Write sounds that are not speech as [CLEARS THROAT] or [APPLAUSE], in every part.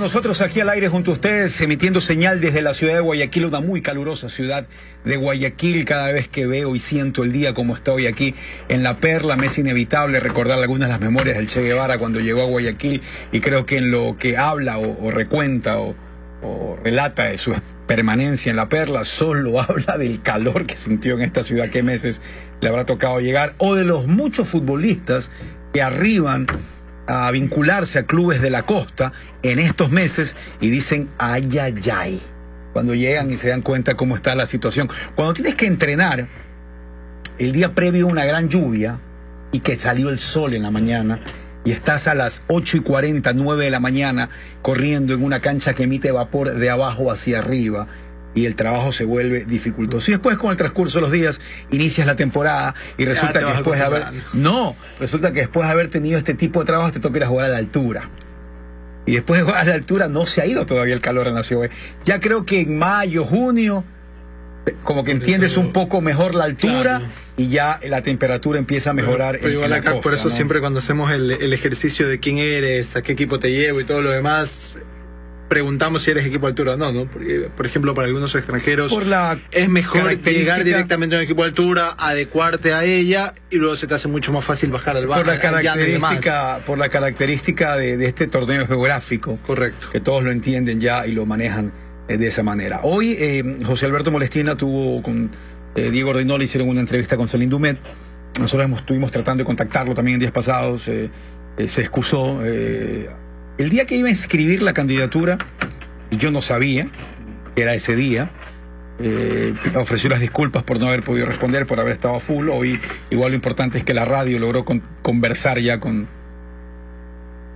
nosotros aquí al aire junto a ustedes, emitiendo señal desde la ciudad de Guayaquil, una muy calurosa ciudad de Guayaquil. Cada vez que veo y siento el día como está hoy aquí en La Perla, me es inevitable recordar algunas de las memorias del Che Guevara cuando llegó a Guayaquil y creo que en lo que habla o, recuenta o, relata de su permanencia en La Perla, solo [LAUGHS] habla del calor que sintió en esta ciudad, qué meses le habrá tocado llegar, o de los muchos futbolistas que arriban a vincularse a clubes de la costa en estos meses y dicen ay, ay, cuando llegan y se dan cuenta cómo está la situación. Cuando tienes que entrenar el día previo a una gran lluvia y que salió el sol en la mañana y estás a las 8 y 40, 9 de la mañana corriendo en una cancha que emite vapor de abajo hacia arriba y el trabajo se vuelve dificultoso. Y después con el transcurso de los días inicias la temporada y resulta que después de haber no, resulta que después de haber tenido este tipo de trabajo te toca ir a jugar a la altura. Y después de jugar a la altura no se ha ido todavía el calor en la ciudad. Ya creo que en mayo, junio como que entiendes un poco mejor la altura y ya la temperatura empieza a mejorar. Pero, en, acá, por eso siempre cuando hacemos el, el ejercicio de quién eres, a qué equipo te llevo y todo lo demás, preguntamos si eres equipo de altura o no, ¿no? Porque, por ejemplo, para algunos extranjeros es mejor llegar directamente a un equipo de altura, adecuarte a ella y luego se te hace mucho más fácil bajar al barco. Por la característica, por la característica de, este torneo geográfico. Correcto. Que todos lo entienden ya y lo manejan eh, de esa manera. Hoy eh, José Alberto Molestina tuvo con eh, Diego Reynola, hicieron una entrevista con Celine Dumet. Nosotros estuvimos tratando de contactarlo también en días pasados. se excusó el día que iba a inscribir la candidatura, yo no sabía que era ese día. Eh, ofreció las disculpas por no haber podido responder, por haber estado a full. Hoy, igual lo importante es que la radio logró conversar ya con,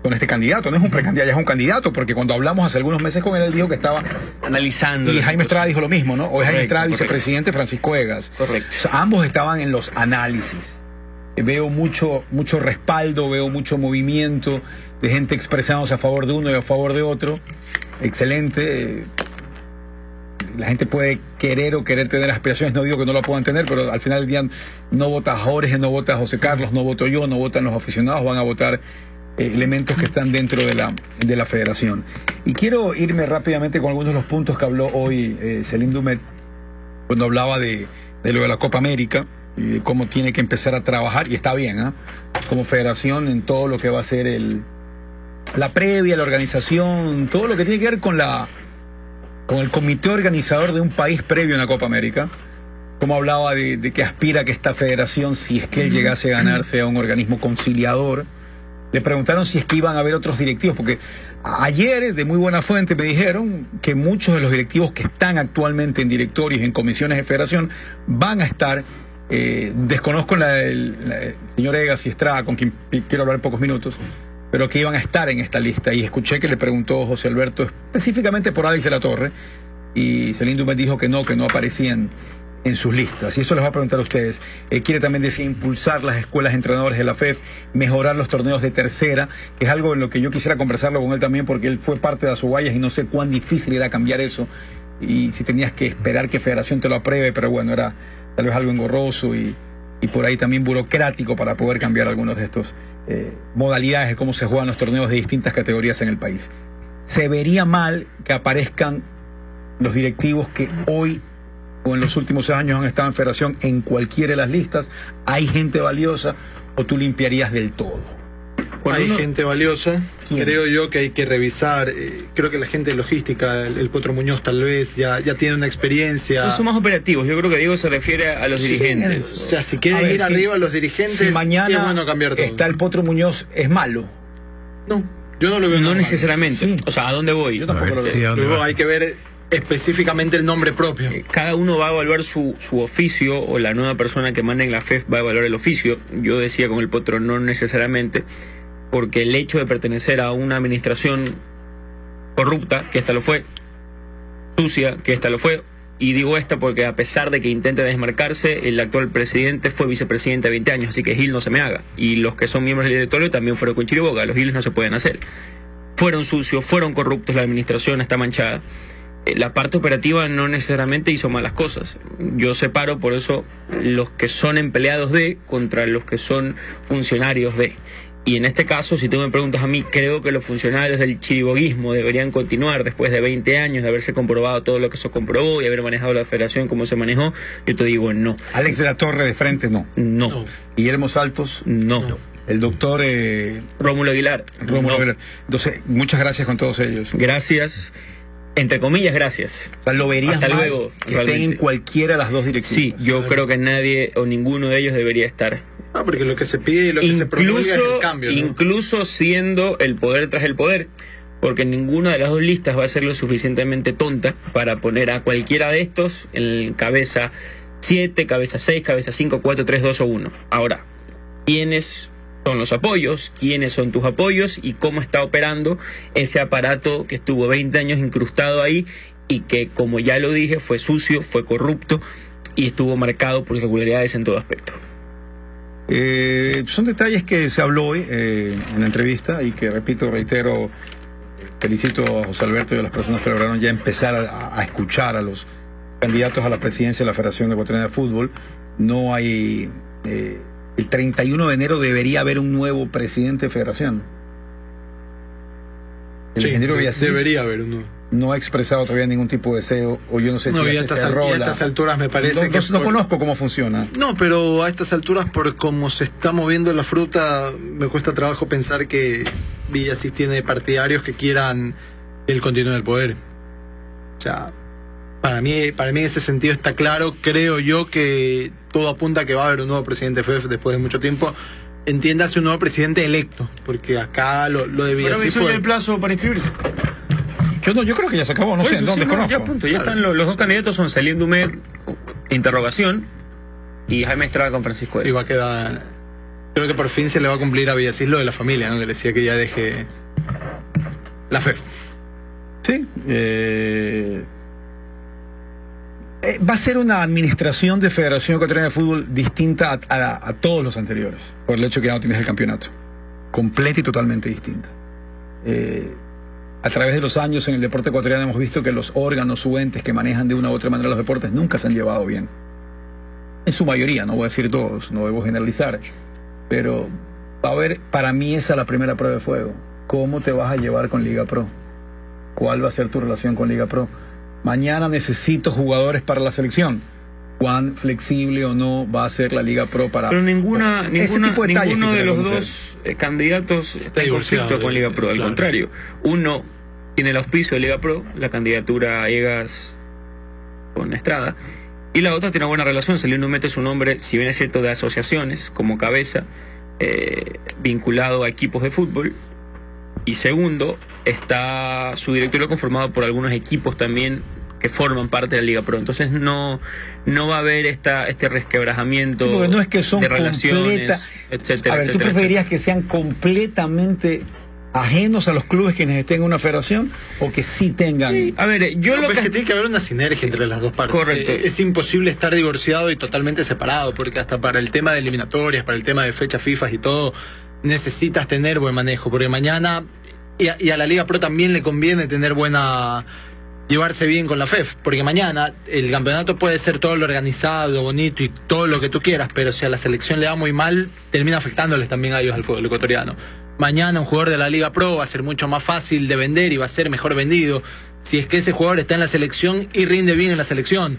con este candidato. No es un precandidato, ya es un candidato, porque cuando hablamos hace algunos meses con él, él dijo que estaba analizando. Y Jaime Estrada dijo lo mismo, ¿no? Hoy Jaime Estrada, vicepresidente Francisco Egas. Correcto. ambos estaban en los análisis veo mucho, mucho respaldo, veo mucho movimiento de gente expresándose a favor de uno y a favor de otro. Excelente. La gente puede querer o querer tener aspiraciones, no digo que no lo puedan tener, pero al final del día no vota Jorge, no vota José Carlos, no voto yo, no votan los aficionados, van a votar eh, elementos que están dentro de la, de la federación. Y quiero irme rápidamente con algunos de los puntos que habló hoy eh, Dumet cuando hablaba de, de lo de la Copa América y cómo tiene que empezar a trabajar, y está bien, ¿ah? como federación en todo lo que va a ser el, la previa, la organización, todo lo que tiene que ver con la con el comité organizador de un país previo a la Copa América, como hablaba de, de que aspira a que esta federación, si es que él llegase a ganarse a un organismo conciliador, le preguntaron si es que iban a haber otros directivos, porque ayer de muy buena fuente me dijeron que muchos de los directivos que están actualmente en directorios, en comisiones de federación, van a estar eh, desconozco la del señor Egas y Estrada, con quien quiero hablar pocos minutos, pero que iban a estar en esta lista. Y escuché que le preguntó José Alberto específicamente por Alex de la Torre, y Celindo me dijo que no, que no aparecían en sus listas. Y eso les va a preguntar a ustedes. Eh, quiere también decir impulsar las escuelas entrenadores de la FEF, mejorar los torneos de tercera, que es algo en lo que yo quisiera conversarlo con él también, porque él fue parte de Azubayas y no sé cuán difícil era cambiar eso. Y si tenías que esperar que Federación te lo apruebe, pero bueno, era tal vez algo engorroso y, y por ahí también burocrático para poder cambiar algunos de estos eh, modalidades de cómo se juegan los torneos de distintas categorías en el país. Se vería mal que aparezcan los directivos que hoy o en los últimos años han estado en federación en cualquiera de las listas. Hay gente valiosa o tú limpiarías del todo hay gente valiosa. Creo yo que hay que revisar. Eh, creo que la gente de logística, el, Potro Muñoz tal vez, ya, ya tiene una experiencia. son más operativos. Yo creo que Diego se refiere a los dirigentes. O sea, si quieres ir arriba a los dirigentes, mañana es bueno cambiar todo. está el Potro Muñoz, ¿es malo? No, yo no lo veo. No necesariamente. O sea, ¿a dónde voy? Yo tampoco lo veo. Luego hay que ver específicamente el nombre propio. Eh, cada uno va a evaluar su, su oficio o la nueva persona que manda en la FEF va a evaluar el oficio. Yo decía con el Potro no necesariamente porque el hecho de pertenecer a una administración corrupta, que esta lo fue, sucia, que esta lo fue, y digo esta porque a pesar de que intente desmarcarse, el actual presidente fue vicepresidente de 20 años, así que Gil no se me haga. Y los que son miembros del directorio también fueron con Chiriboga, los Giles no se pueden hacer. Fueron sucios, fueron corruptos, la administración está manchada. Eh, la parte operativa no necesariamente hizo malas cosas. Yo separo por eso los que son empleados de contra los que son funcionarios de Y en este caso, si tú me preguntas a mí, creo que los funcionarios del chiriboguismo deberían continuar después de 20 años de haberse comprobado todo lo que se comprobó y haber manejado la federación como se manejó. Yo te digo no. Alex de la Torre de frente, no. No. Guillermo Saltos, no. El doctor eh... Rómulo Aguilar. Rómulo Aguilar. Entonces, muchas gracias con todos ellos. Gracias entre comillas, gracias. O sea, lo verías Hasta luego, que estén en cualquiera de las dos direcciones. Sí, yo creo que nadie o ninguno de ellos debería estar. Ah, porque lo que se pide y lo que se promulga es el cambio. Incluso siendo el poder tras el poder, porque ninguna de las dos listas va a ser lo suficientemente tonta para poner a cualquiera de estos en cabeza 7, cabeza 6, cabeza 5, 4, 3, 2 o 1. Ahora, ¿quiénes son los apoyos, quiénes son tus apoyos y cómo está operando ese aparato que estuvo 20 años incrustado ahí y que, como ya lo dije, fue sucio, fue corrupto y estuvo marcado por irregularidades en todo aspecto. Eh, son detalles que se habló hoy eh, en la entrevista y que, repito, reitero, felicito a José Alberto y a las personas que lograron ya empezar a, escuchar a los candidatos a la presidencia de la Federación de Ecuatoriana de Fútbol. No hay... Eh, el 31 de enero debería haber un nuevo presidente de federación. El sí, ingeniero debería haber uno. No ha expresado todavía ningún tipo de deseo, o yo no sé no, si a estas, a estas alturas me parece que. No, conozco cómo funciona. No, pero a estas alturas, por cómo se está moviendo la fruta, me cuesta trabajo pensar que Villasís tiene partidarios que quieran el continuo del poder. O sea, para mí, para mí en ese sentido está claro. Creo yo que todo apunta a que va a haber un nuevo presidente FEF después de mucho tiempo. Entiéndase un nuevo presidente electo, porque acá lo, lo debía Pero el plazo para inscribirse. Yo, no, yo creo que ya se acabó, no sé, ¿dónde Ya, punto, ya están los, dos candidatos son Salim Dumet, interrogación, y Jaime Estrada con Francisco Y va a quedar... Creo que por fin se le va a cumplir a Villasís lo de la familia, ¿no? Que le decía que ya deje la fe. Sí, eh, eh, va a ser una administración de Federación Ecuatoriana de Fútbol distinta a, todos los anteriores, por el hecho que ya no tienes el campeonato. Completa y totalmente distinta. Eh, a través de los años en el deporte ecuatoriano hemos visto que los órganos o entes que manejan de una u otra manera los deportes nunca se han llevado bien. En su mayoría, no voy a decir todos, no debo generalizar, pero va a haber, para mí esa es la primera prueba de fuego. ¿Cómo te vas a llevar con Liga Pro? ¿Cuál va a ser tu relación con Liga Pro? mañana necesito jugadores para la selección. ¿Cuán flexible o no va a ser la Liga Pro para... Pero ninguna, ninguna ninguno de los dos eh, candidatos está en conflicto con Liga Pro, al contrario. Uno tiene el auspicio de Liga Pro, la candidatura a Egas con Estrada, y la otra tiene una buena relación. no mete su nombre, si bien es cierto, de asociaciones como cabeza, eh, vinculado a equipos de fútbol, y segundo, está su directorio conformado por algunos equipos también que forman parte de la Liga Pro. Entonces no no va a haber esta este resquebrajamiento no es que son de relaciones, etcétera. A ver, ¿tú preferirías que sean completamente ajenos a los clubes quienes estén en una federación o que sí tengan. A ver, yo lo que... que tiene que haber una sinergia entre las dos partes. Correcto. Es, imposible estar divorciado y totalmente separado, porque hasta para el tema de eliminatorias, para el tema de fechas FIFA y todo, necesitas tener buen manejo, porque mañana, y a, la Liga Pro también le conviene tener buena llevarse bien con la FEF, porque mañana el campeonato puede ser todo lo organizado, bonito y todo lo que tú quieras, pero si a la selección le va muy mal, termina afectándoles también a ellos al fútbol ecuatoriano. Mañana un jugador de la Liga Pro va a ser mucho más fácil de vender y va a ser mejor vendido si es que ese jugador está en la selección y rinde bien en la selección.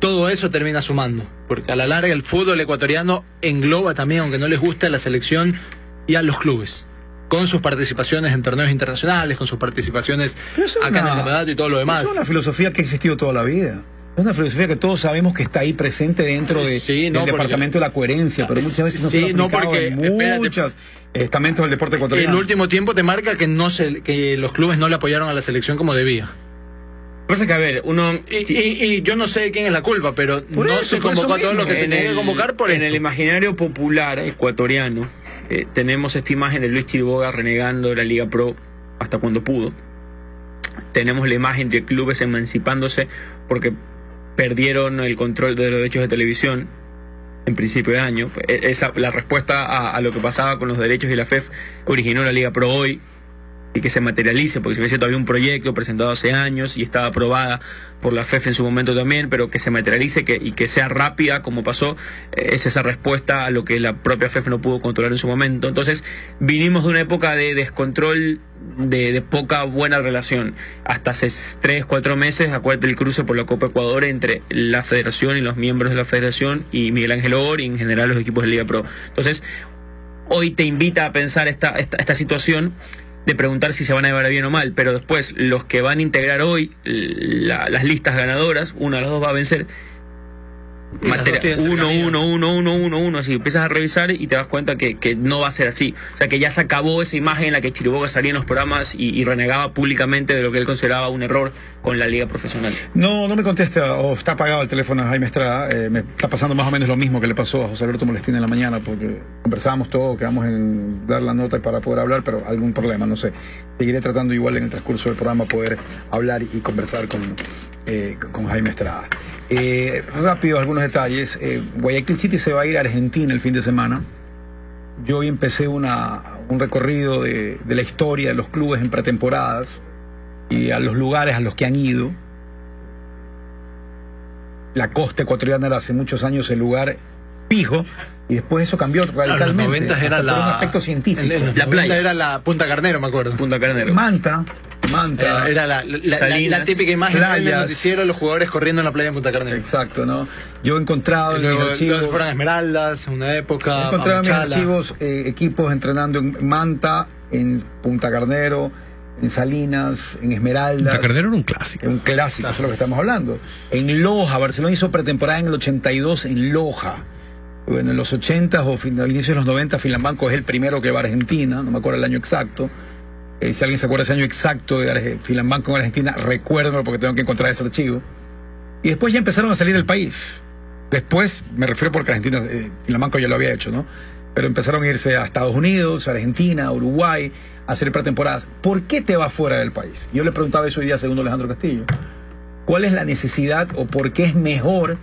Todo eso termina sumando, porque a la larga el fútbol ecuatoriano engloba también, aunque no les guste, la selección y a los clubes con sus participaciones en torneos internacionales, con sus participaciones acá en el campeonato y todo lo demás. Es una filosofía que ha existido toda la vida. Es una filosofía que todos sabemos que está ahí presente dentro de, del departamento de la coherencia, pero muchas veces no sí, no porque, en muchos estamentos del deporte ecuatoriano. El último tiempo te marca que no se, que los clubes no le apoyaron a la selección como debía. Pasa que, a ver, uno... Y, yo no sé quién es la culpa, pero no se convocó a todos los que se tenía que convocar por En el imaginario popular ecuatoriano, eh, tenemos esta imagen de Luis Chiriboga renegando de la Liga Pro hasta cuando pudo. Tenemos la imagen de clubes emancipándose porque perdieron el control de los derechos de televisión en principio de año. E, esa, la respuesta a, lo que pasaba con los derechos y la FEF originó la Liga Pro hoy. Y que se materialice, porque si hubiese todavía un proyecto presentado hace años y estaba aprobada por la FEF en su momento también, pero que se materialice que, y que sea rápida como pasó, eh, es esa respuesta a lo que la propia FEF no pudo controlar en su momento. Entonces, vinimos de una época de descontrol, de, poca buena relación. Hasta hace tres, cuatro meses, acuérdate el cruce por la Copa Ecuador entre la federación y los miembros de la federación y Miguel Ángel Or y en general los equipos de Liga Pro. Entonces, hoy te invita a pensar esta, esta, esta situación de preguntar si se van a llevar bien o mal, pero después los que van a integrar hoy las listas ganadoras, una de las dos va a vencer, uno, uno, uno, uno, uno, uno, así empiezas a revisar y te das cuenta que, que, no va a ser así. O sea, que ya se acabó esa imagen en la que Chiriboga salía en los programas y, renegaba públicamente de lo que él consideraba un error con la liga profesional. No, no me contesta, o está apagado el teléfono Jaime Estrada. Eh, me está pasando más o menos lo mismo que le pasó a José Alberto Molestina en la mañana, porque conversábamos todo, quedamos en dar la nota para poder hablar, pero algún problema, no sé. Seguiré tratando igual en el transcurso del programa poder hablar y conversar con, eh, con Jaime Estrada. Eh, rápido, algunos detalles. Eh, Guayaquil City se va a ir a Argentina el fin de semana. Yo hoy empecé una, un recorrido de, de la historia de los clubes en pretemporadas y a los lugares a los que han ido. La costa ecuatoriana era hace muchos años el lugar fijo y después eso cambió radicalmente. En los 90 era la, un aspecto científico. la playa era la Punta Carnero, me acuerdo. Punta Carnero. Manta, Manta. Era, la, la, típica imagen del noticiero, los jugadores corriendo en la playa de Punta Carnero. Exacto, ¿no? Yo he encontrado en mis archivos... fueron Esmeraldas, una época... He encontrado en mis archivos eh, equipos entrenando en Manta, en Punta Carnero, en Salinas, en Esmeraldas. Punta Carnero era un clásico. Un clásico, eso es lo que estamos hablando. En Loja, Barcelona hizo pretemporada en el 82 en Loja. Bueno, en los 80 o fin, inicios de los 90, Filambanco es el primero que va a Argentina, no me acuerdo el año exacto. Eh, si alguien se acuerda ese año exacto de Filambanco en Argentina, recuérdalo porque tengo que encontrar ese archivo. Y después ya empezaron a salir del país. Después, me refiero porque Argentina, eh, Filambanco ya lo había hecho, ¿no? Pero empezaron a irse a Estados Unidos, a Argentina, Uruguay, a hacer pretemporadas. ¿Por qué te vas fuera del país? Yo le preguntaba eso hoy día segundo Alejandro Castillo. ¿Cuál es la necesidad o por qué es mejor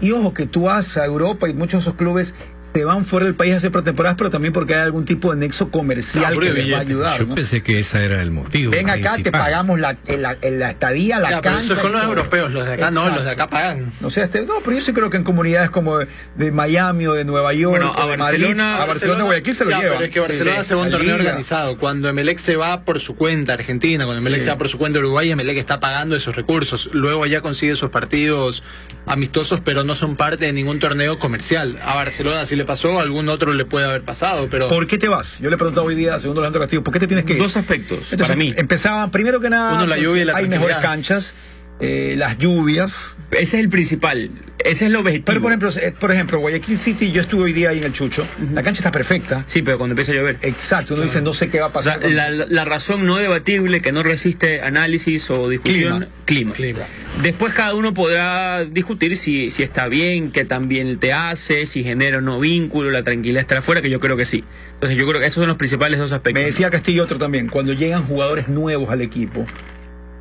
y ojo, que tú vas a Europa y muchos de esos clubes se van fuera del país a hacer pretemporadas, pero también porque hay algún tipo de nexo comercial que les va a ayudar. Yo pensé que ese era el motivo. Ven acá, te pagamos la, la, la estadía, la ya, cancha. Pero eso con los europeos, los de acá no, los de acá pagan. No, sé, este, no, pero yo sí creo que en comunidades como de, Miami o de Nueva York, bueno, a de Barcelona, Madrid, a Barcelona, Guayaquil se lo ya, Pero es que Barcelona se va a un torneo organizado. Cuando Emelec se va por su cuenta Argentina, cuando Emelec se va por su cuenta Uruguay, Emelec está pagando esos recursos. Luego allá consigue esos partidos amistosos, pero no son parte de ningún torneo comercial. A Barcelona sí le pasó, a algún otro le puede haber pasado, pero... ¿Por qué te vas? Yo le preguntado hoy día a segundo Alejandro Castillo, ¿por qué te tienes que ir? Dos aspectos, para mí. Empezaban, primero que nada, Uno, la lluvia y la hay mejores canchas, eh, las lluvias. Ese es el principal, ese es lo objetivo. Pero por ejemplo, eh, por ejemplo, Guayaquil City, yo estuve hoy día ahí en el Chucho, la cancha está perfecta. Sí, pero cuando empieza a llover. Exacto, uno dice, no sé qué va a pasar. la, razón no debatible que no resiste análisis o discusión, clima. clima. Después cada uno podrá discutir si, si está bien, qué tan bien te hace, si genera o no vínculo, la tranquilidad estará afuera, que yo creo que sí. Entonces yo creo que esos son los principales dos aspectos. Me decía Castillo otro también, cuando llegan jugadores nuevos al equipo,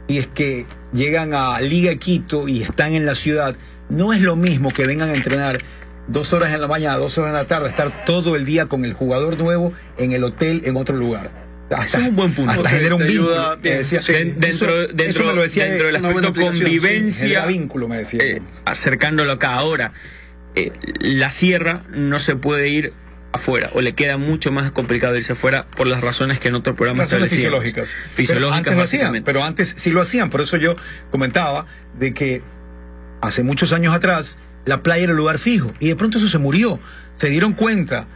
y es que llegan a Liga Quito y están en la ciudad, no es lo mismo que vengan a entrenar dos horas en la mañana, dos horas en la tarde, estar todo el día con el jugador nuevo en el hotel en otro lugar. Hasta, es un buen punto. Hasta genera un vínculo. decía, dentro, dentro, lo decía dentro del aspecto convivencia, vínculo, me decía. Eh, acercándolo acá ahora, eh, la sierra no se puede ir afuera o le queda mucho más complicado irse afuera por las razones que en otro programa razones fisiológicas fisiológicas. Pero antes, hacían, pero antes sí lo hacían. Por eso yo comentaba de que hace muchos años atrás la playa era el lugar fijo y de pronto eso se murió. Se dieron cuenta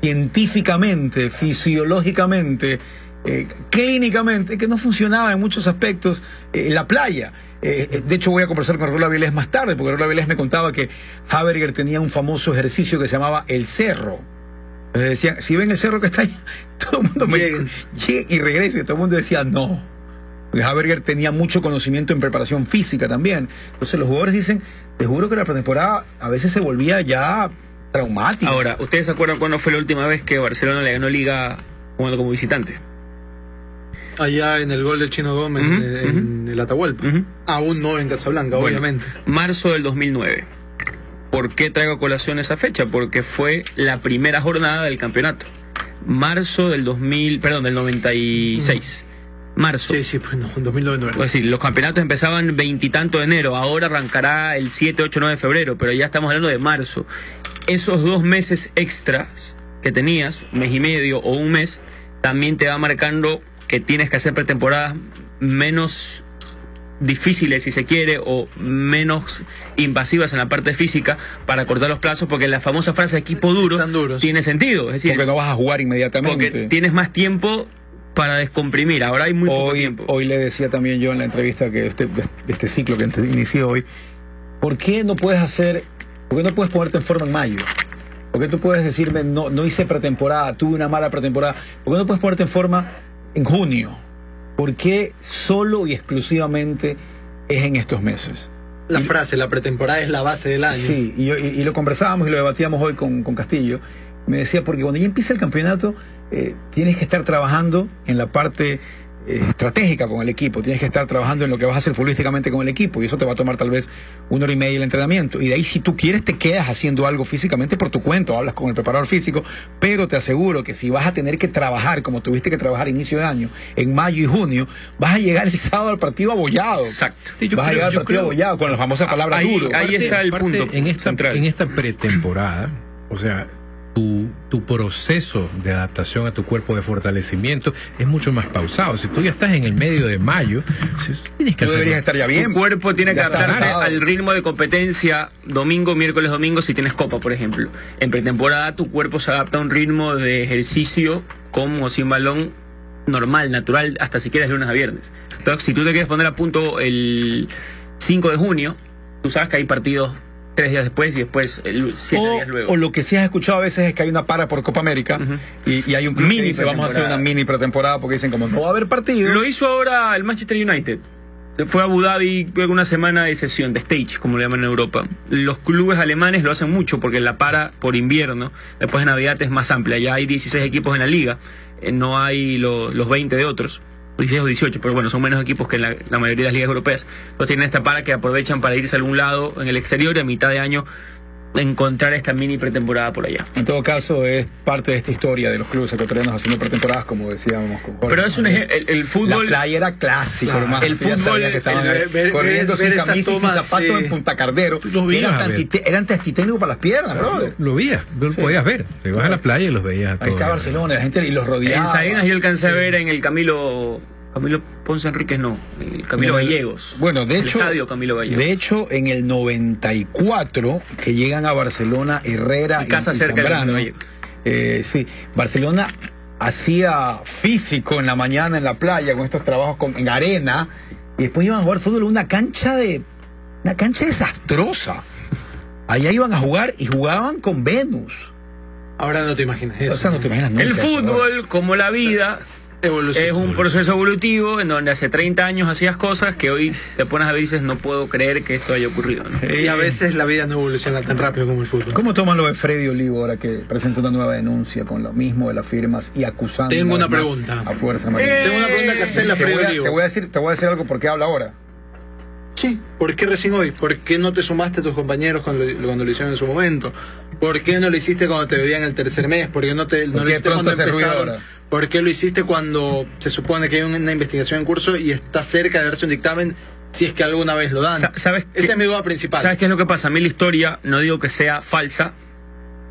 científicamente fisiológicamente eh, clínicamente que no funcionaba en muchos aspectos eh, la playa. Eh, de hecho, voy a conversar con Raúl Avilés más tarde, porque Raúl Avilés me contaba que Haberger tenía un famoso ejercicio que se llamaba el cerro decían, si ven el cerro que está ahí, [LAUGHS] todo el mundo me llegue y regrese. Todo el mundo decía, no. Porque Haberger tenía mucho conocimiento en preparación física también. Entonces los jugadores dicen, te juro que la pretemporada a veces se volvía ya traumática. Ahora, ¿ustedes se acuerdan cuándo fue la última vez que Barcelona le ganó liga jugando como visitante? Allá en el gol del Chino Gómez, en, el Atahualpa. Aún no en Casablanca, obviamente. Marzo del 2009. ¿Por qué traigo a colación esa fecha? Porque fue la primera jornada del campeonato. marzo del 2000, perdón, del 96. Marzo. Sí, sí, pues no, 2009. Pues sí, los campeonatos empezaban veintitanto de enero, ahora arrancará el 7, 8, 9 de febrero, pero ya estamos hablando de marzo. Esos dos meses extras que tenías, mes y medio o un mes, también te va marcando que tienes que hacer pretemporadas menos difíciles, si se quiere, o menos invasivas en la parte física para cortar los plazos, porque la famosa frase equipo duro tiene sentido. Es decir, porque no vas a jugar inmediatamente. Porque tienes más tiempo para descomprimir. Ahora hay muy poco tiempo. Hoy le decía también yo en la entrevista que este, este ciclo que inició hoy, ¿por qué no puedes hacer, por qué no puedes ponerte en forma en mayo? ¿Por qué tú puedes decirme, no, no hice pretemporada, tuve una mala pretemporada? ¿Por qué no puedes ponerte en forma en junio? ¿Por qué solo y exclusivamente es en estos meses? La frase, la pretemporada es la base del año. Sí, y, lo conversábamos y lo debatíamos hoy con, con Castillo. Me decía, porque cuando ya empieza el campeonato, eh, tienes que estar trabajando en la parte estratégica con el equipo, tienes que estar trabajando en lo que vas a hacer futbolísticamente con el equipo y eso te va a tomar tal vez una hora y media el entrenamiento y de ahí si tú quieres te quedas haciendo algo físicamente por tu cuento, hablas con el preparador físico, pero te aseguro que si vas a tener que trabajar como tuviste que trabajar a inicio de año, en mayo y junio, vas a llegar el [LAUGHS] sábado al partido abollado. Exacto. vas a llegar al partido abollado con la famosa palabra ahí, duro. Ahí está el punto en esta, en esta pretemporada, o sea, tu, tu, proceso de adaptación a tu cuerpo de fortalecimiento es mucho más pausado. Si tú ya estás en el medio de mayo, tienes que deberías estar ya bien. Tu cuerpo tiene que adaptarse al ritmo de competencia domingo, miércoles, domingo si tienes copa, por ejemplo. En pretemporada tu cuerpo se adapta a un ritmo de ejercicio con o sin balón normal, natural, hasta si quieres lunes a viernes. Entonces, si tú te quieres poner a punto el 5 de junio, tú sabes que hay partidos tres días después y después el siete días luego. O lo que sí has escuchado a veces es que hay una para por Copa América y, hay un mini que vamos a hacer una mini pretemporada porque dicen como no va a haber partido. Lo hizo ahora el Manchester United. Fue a Abu Dhabi una semana de sesión, de stage, como lo llaman en Europa. Los clubes alemanes lo hacen mucho porque la para por invierno, después de Navidad es más amplia. Ya hay 16 equipos en la liga, eh, no hay los 20 de otros. 16 o 18, pero bueno, son menos equipos que en la, mayoría de las ligas europeas. Entonces tienen esta para que aprovechan para irse a algún lado en el exterior y a mitad de año encontrar esta mini pretemporada por allá. En todo caso, es parte de esta historia de los clubes ecuatorianos haciendo pretemporadas, como decíamos. Pero es un ejemplo, el, fútbol... La playa era clásico, El fútbol... Que estaban corriendo sin camisa y sin zapatos en Punta Cardero. Los veías eran antitécnicos para las piernas, bro. Lo, veías, lo podías ver. Te ibas a la playa y los veías. Ahí está Barcelona, la gente y los rodeaba. En Salinas yo alcancé a ver en el Camilo Camilo Ponce Enríquez no, Camilo Gallegos. Bueno, de hecho, Camilo Gallegos. de hecho, en el 94 que llegan a Barcelona Herrera y, casa cerca eh, sí, Barcelona hacía físico en la mañana en la playa con estos trabajos con, en arena y después iban a jugar fútbol en una cancha de una cancha desastrosa. Allá iban a jugar y jugaban con Venus. Ahora no te imaginas eso. O sea, no te imaginas nunca el fútbol, como la vida, es un proceso evolutivo en donde hace 30 años hacías cosas que hoy te pones a ver y dices, no puedo creer que esto haya ocurrido. Y a veces la vida no evoluciona tan rápido como el fútbol. ¿Cómo toman lo de Freddy Olivo ahora que presenta una nueva denuncia con lo mismo de las firmas y acusando Tengo una pregunta. a Fuerza eh, Tengo una pregunta que hacerle a Freddy Olivo. Te voy a decir, te voy a decir algo porque habla ahora. Sí, ¿por qué recién hoy? ¿Por qué no te sumaste a tus compañeros cuando, cuando lo hicieron en su momento? ¿Por qué no lo hiciste cuando te veían el tercer mes? ¿Por qué no, te, no lo hiciste cuando empezaron? ¿Por qué lo hiciste cuando se supone que hay una investigación en curso y está cerca de darse un dictamen si es que alguna vez lo dan? ¿Sabes Esa es mi duda principal. ¿Sabes qué es lo que pasa? A mí la historia, no digo que sea falsa,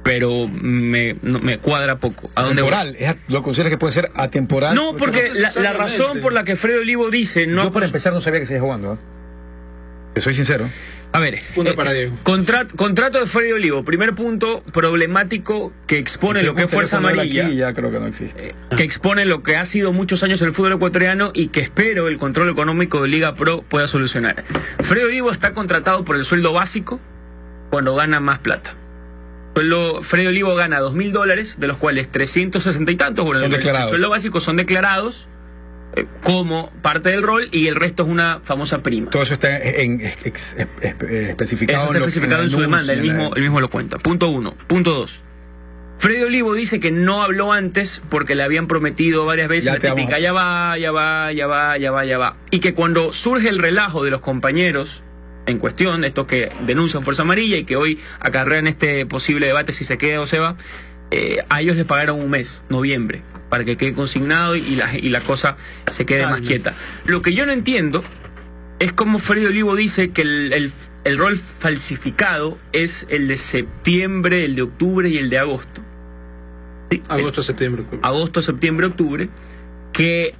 pero me, me cuadra poco. ¿A dónde Temporal, ¿lo consideras que puede ser atemporal? No, porque, la, razón por la que Fredo Olivo dice... no Yo para empezar no sabía que se jugando. ¿eh? Te soy sincero. A ver, eh, contrato de Freddy Olivo. Primer punto problemático que expone lo que es Fuerza Amarilla. ya creo que no existe. Eh, que expone lo que ha sido muchos años el fútbol ecuatoriano y que espero el control económico de Liga Pro pueda solucionar. Freddy Olivo está contratado por el sueldo básico cuando gana más plata. Freddy Olivo gana dos mil dólares, de los cuales 360 y tantos, bueno, son declarados. el sueldo básico son declarados como parte del rol y el resto es una famosa prima. Todo eso está en, especificado, en, su demanda, el mismo, el mismo lo cuenta. Punto uno. Punto dos. Freddy Olivo dice que no habló antes porque le habían prometido varias veces ya, típica, ya va, ya va, ya va, ya va, ya va. Y que cuando surge el relajo de los compañeros en cuestión, estos que denuncian Fuerza Amarilla y que hoy acarrean este posible debate si se queda o se va, eh, a ellos les pagaron un mes, noviembre, para que quede consignado y la, y la cosa se quede más quieta. Lo que yo no entiendo es como Freddy Olivo dice que el, el, rol falsificado es el de septiembre, el de octubre y el de agosto. Agosto, septiembre, octubre. Agosto, septiembre, octubre. Que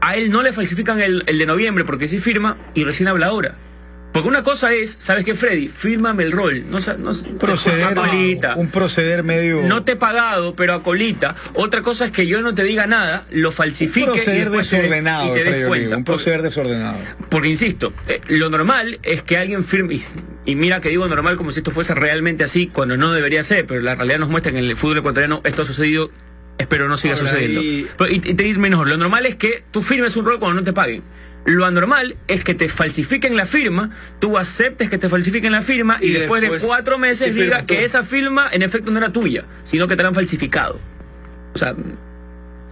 a él no le falsifican el, el de noviembre porque sí firma y recién habla ahora. Porque una cosa es, ¿sabes qué, Freddy? Fírmame el rol. No, no, proceder, un proceder medio... No te he pagado, pero a colita. Otra cosa es que yo no te diga nada, lo falsifique un proceder desordenado, Un proceder desordenado. Porque, insisto, eh, lo normal es que alguien firme... Y, mira que digo normal como si esto fuese realmente así, cuando no debería ser, pero la realidad nos muestra que en el fútbol ecuatoriano esto ha sucedido espero no siga sucediendo. Y... y, te digo mejor, lo normal es que tú firmes un rol cuando no te paguen. Lo anormal es que te falsifiquen la firma, tú aceptes que te falsifiquen la firma y, después, de cuatro meses digas que esa firma en efecto no era tuya, sino que te la han falsificado. O sea,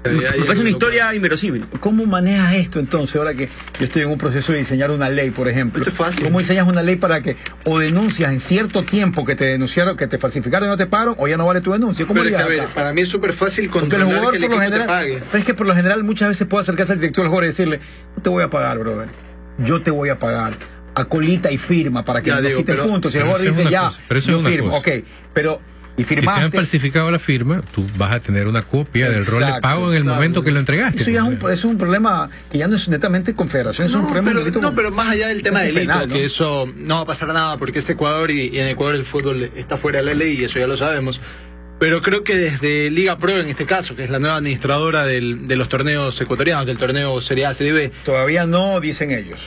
es una historia inverosímil. ¿Cómo manejas esto entonces, ahora que yo estoy en un proceso de diseñar una ley, por ejemplo? ¿Cómo diseñas una ley para que o denuncias en cierto tiempo que te denunciaron, que te falsificaron y no te pagaron, o ya no vale tu denuncia? ¿Cómo Pero es para mí es súper fácil controlar que el general, te pague. Pero es que por lo general muchas veces puedo acercarse al director del jugador y decirle, no te voy a pagar, brother. Yo te voy a pagar a colita y firma para que ya, nos quiten puntos. Si el jugador dice ya, yo firmo, ok, pero y Si te han falsificado la firma, tú vas a tener una copia del rol de pago en el momento que lo entregaste. Eso ya es un, problema que ya no es netamente confederación, es un problema pero, No, pero más allá del tema del delito, que eso no va a pasar nada porque es Ecuador y, en Ecuador el fútbol está fuera de la ley y eso ya lo sabemos. Pero creo que desde Liga Pro, en este caso, que es la nueva administradora del, de los torneos ecuatorianos, del torneo Serie A, Serie B. Todavía no dicen ellos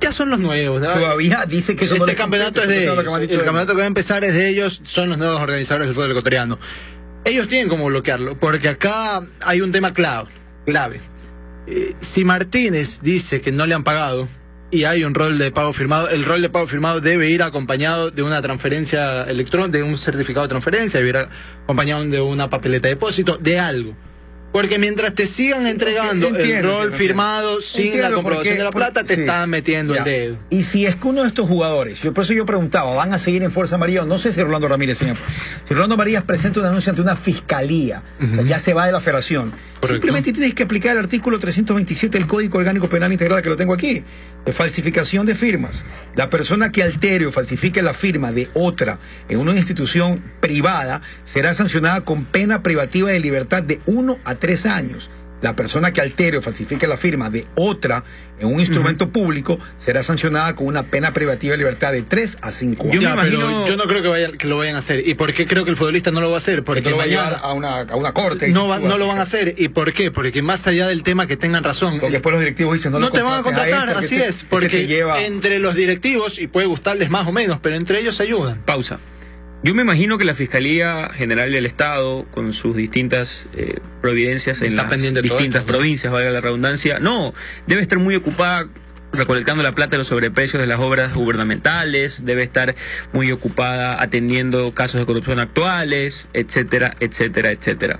ya son los nuevos. Todavía dice que este campeonato es de ellos. El campeonato que va a empezar es de ellos, son los nuevos organizadores del fútbol ecuatoriano. Ellos tienen como bloquearlo, porque acá hay un tema clave. clave. Eh, si Martínez dice que no le han pagado y hay un rol de pago firmado, el rol de pago firmado debe ir acompañado de una transferencia electrónica, de un certificado de transferencia, debe ir acompañado de una papeleta de depósito, de algo. Porque mientras te sigan entregando el rol firmado sin la comprobación de la plata, te están metiendo el dedo. Y si es que uno de estos jugadores, yo por eso yo preguntaba, ¿van a seguir en Fuerza María? No sé si Rolando Ramírez siempre. Si Rolando María presenta una denuncia ante una fiscalía, ya se va de la federación. Simplemente tienes que aplicar el artículo 327 del Código Orgánico Penal Integral, que lo tengo aquí, de falsificación de firmas. La persona que altere o falsifique la firma de otra en una institución privada será sancionada con pena privativa de libertad de 1 a 3 años la persona que altere o falsifique la firma de otra en un instrumento público será sancionada con una pena privativa de libertad de 3 a 5 años. Yo, yo no creo que, que, lo vayan a hacer. ¿Y por qué creo que el futbolista no lo va a hacer? Porque, lo va a llevar a una, a una corte. No, no lo van a hacer. ¿Y por qué? Porque más allá del tema que tengan razón. Porque después los directivos dicen no, te van a contratar, así es. Porque entre los directivos, y puede gustarles más o menos, pero entre ellos se ayudan. Pausa. Yo me imagino que la Fiscalía General del Estado, con sus distintas eh, providencias en las distintas provincias, valga la redundancia, no, debe estar muy ocupada recolectando la plata de los sobreprecios de las obras gubernamentales, debe estar muy ocupada atendiendo casos de corrupción actuales, etcétera, etcétera, etcétera.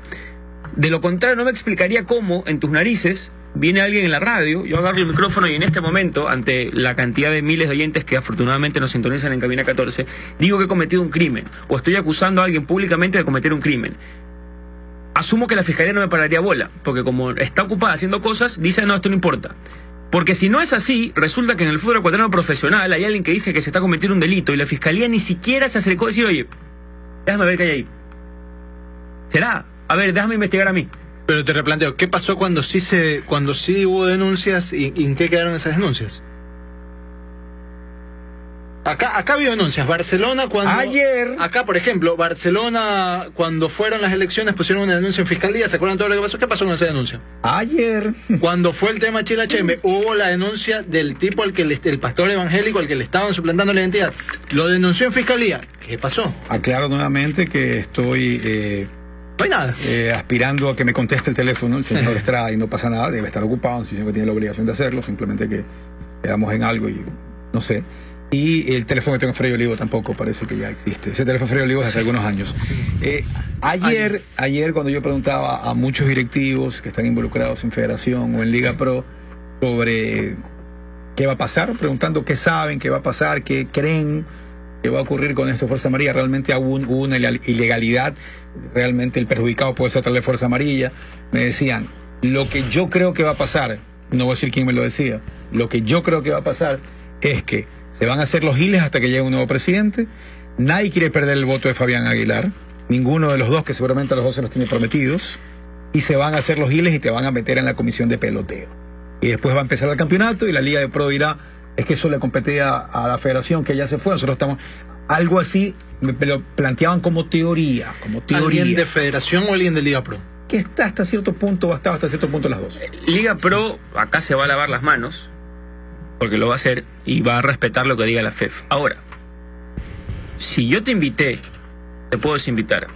De lo contrario, no me explicaría cómo en tus narices viene alguien en la radio, yo agarro el micrófono y en este momento, ante la cantidad de miles de oyentes que afortunadamente nos sintonizan en Cabina 14, digo que he cometido un crimen o estoy acusando a alguien públicamente de cometer un crimen. Asumo que la fiscalía no me pararía bola, porque como está ocupada haciendo cosas, dice no, esto no importa. Porque si no es así, resulta que en el fútbol ecuatoriano profesional hay alguien que dice que se está cometiendo un delito y la fiscalía ni siquiera se acercó a decir, oye, déjame ver qué hay ahí. ¿Será? A ver, déjame investigar a mí. Pero te replanteo, ¿qué pasó cuando sí se, cuando sí hubo denuncias y, en qué quedaron esas denuncias? Acá, acá habido denuncias. Barcelona cuando... Ayer... Acá, por ejemplo, Barcelona cuando fueron las elecciones pusieron una denuncia en fiscalía. ¿Se acuerdan todo lo que pasó? ¿Qué pasó con esa denuncia? Ayer. [LAUGHS] Cuando fue el tema Chile Chembe, hubo la denuncia del tipo al que le, el pastor evangélico al que le estaban suplantando la identidad. Lo denunció en fiscalía. ¿Qué pasó? Aclaro nuevamente que estoy... Eh no hay nada. Eh, aspirando a que me conteste el teléfono el señor Estrada y no pasa nada, debe estar ocupado, si siempre tiene la obligación de hacerlo, simplemente que quedamos en algo y no sé. Y el teléfono que tengo Freddy Olivo tampoco parece que ya existe. Ese teléfono Freddy Olivo es hace algunos años. Eh, ayer, ayer cuando yo preguntaba a muchos directivos que están involucrados en Federación o en Liga Pro sobre qué va a pasar, preguntando qué saben, qué va a pasar, qué creen, qué va a ocurrir con esta Fuerza Amarilla. Realmente hubo, una ilegalidad, realmente el perjudicado puede ser tal vez Fuerza Amarilla. Me decían, lo que yo creo que va a pasar, no voy a decir quién me lo decía, lo que yo creo que va a pasar es que se van a hacer los giles hasta que llegue un nuevo presidente. Nadie quiere perder el voto de Fabián Aguilar, ninguno de los dos, que seguramente los dos se los tiene prometidos, y se van a hacer los giles y te van a meter en la comisión de peloteo. Y después va a empezar el campeonato y la Liga de Pro dirá, es que eso le competía a la federación que ya se fue, nosotros estamos... Algo así me lo planteaban como teoría, como teoría. ¿Alguien de federación o alguien de Liga Pro? Que está hasta cierto punto, o estado hasta cierto punto las dos. Liga Pro, acá se va a lavar las manos, porque lo va a hacer y va a respetar lo que diga la FEF. Ahora, si yo te invité, te puedo desinvitar.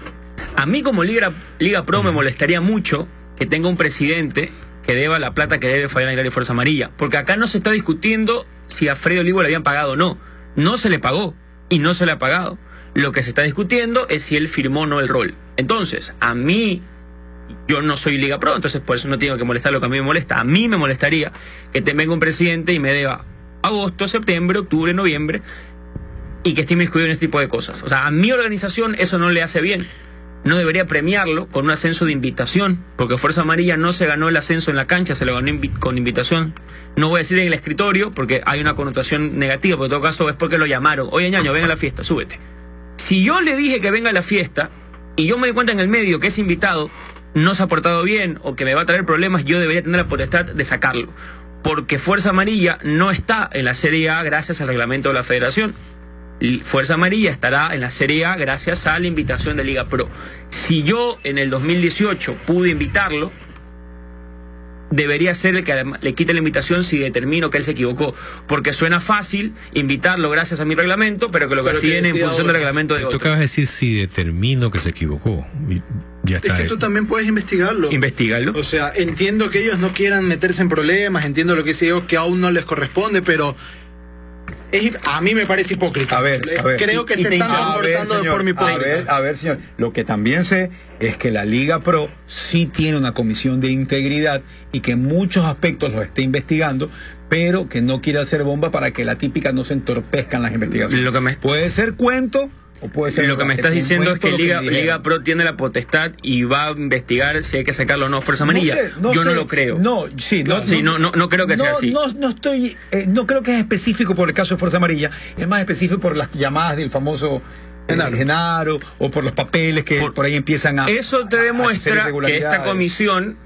A mí como Liga, Liga Pro me molestaría mucho que tenga un presidente que deba la plata que debe Fabián Aguilar y Fuerza Amarilla, porque acá no se está discutiendo si a Freddy Olivo le habían pagado o no. No se le pagó y no se le ha pagado. Lo que se está discutiendo es si él firmó o no el rol. Entonces, a mí yo no soy Liga Pro, entonces por eso no tengo que molestar lo que a mí me molesta. A mí me molestaría que te venga un presidente y me deba agosto, septiembre, octubre, noviembre y que esté inmiscuido en este tipo de cosas. O sea, a mi organización eso no le hace bien. No debería premiarlo con un ascenso de invitación, porque Fuerza Amarilla no se ganó el ascenso en la cancha, se lo ganó con invitación. No voy a decir en el escritorio, porque hay una connotación negativa, pero en todo caso es porque lo llamaron. Oye, ñaño, ven a la fiesta, súbete. Si yo le dije que venga a la fiesta y yo me di cuenta en el medio que es invitado, no se ha portado bien o que me va a traer problemas, yo debería tener la potestad de sacarlo. Porque Fuerza Amarilla no está en la Serie A gracias al reglamento de la federación. Fuerza Amarilla estará en la Serie A gracias a la invitación de Liga Pro. Si yo en el 2018 pude invitarlo, debería ser el que le quite la invitación si determino que él se equivocó. Porque suena fácil invitarlo gracias a mi reglamento, pero que lo que tiene en función del reglamento de otro. Tú acabas de decir si determino que se equivocó. Ya está es que tú también puedes investigarlo. Investigarlo. O sea, entiendo que ellos no quieran meterse en problemas, entiendo lo que dice yo, que aún no les corresponde, pero a mí me parece hipócrita. A ver, a ver. Creo que se están comportando de forma hipócrita. A ver, a ver, señor. Lo que también sé es que la Liga Pro sí tiene una comisión de integridad y que en muchos aspectos lo está investigando, pero que no quiere hacer bomba para que la típica no se entorpezcan las investigaciones. Lo que me... Puede ser cuento lo que me estás diciendo es que Liga, Liga Pro tiene la potestad y va a investigar si hay que sacarlo o no Fuerza Amarilla. Yo no lo creo. No, sí, no, no, no, creo que sea así. No, estoy, eh, no creo que es específico por el caso de Fuerza Amarilla, es más específico por las llamadas del famoso eh, Genaro, o por los papeles que por, ahí empiezan a. Eso te demuestra que esta comisión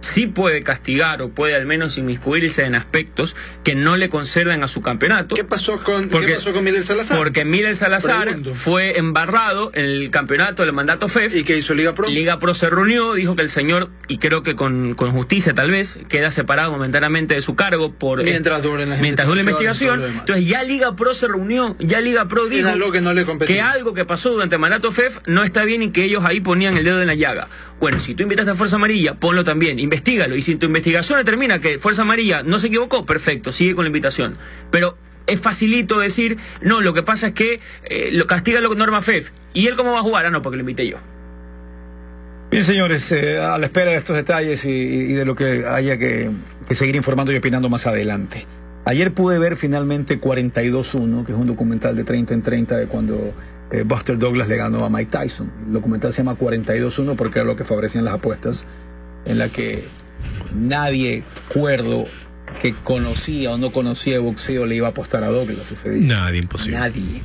sí puede castigar o puede al menos inmiscuirse en aspectos que no le concedan a su campeonato. ¿Qué pasó con, porque, ¿qué pasó con Miller Salazar? Porque Miller Salazar fue embarrado en el campeonato del mandato FEF. ¿Y qué hizo Liga Pro? Liga Pro se reunió, dijo que el señor, y creo que con, con justicia tal vez, queda separado momentáneamente de su cargo por mientras dure la mientras investigación. Entonces ya Liga Pro se reunió, ya Liga Pro dijo que, no le que algo que pasó durante el mandato FEF no está bien y que ellos ahí ponían el dedo en la llaga. Bueno, si tú invitaste a Fuerza Amarilla, ponlo también, investigalo. Y si tu investigación determina que Fuerza Amarilla no se equivocó, perfecto, sigue con la invitación. Pero es facilito decir, no, lo que pasa es que eh, lo castiga norma FEF. ¿Y él cómo va a jugar? Ah, no, porque lo invité yo. Bien, señores, eh, a la espera de estos detalles y, de lo que haya que, seguir informando y opinando más adelante. Ayer pude ver finalmente 42-1, que es un documental de 30 en 30 de cuando eh, Buster Douglas le ganó a Mike Tyson. El documental se llama 42-1 porque era lo que favorecían las apuestas, en la que nadie cuerdo que conocía o no conocía el boxeo le iba a apostar a Douglas. Nadie, imposible. Nadie.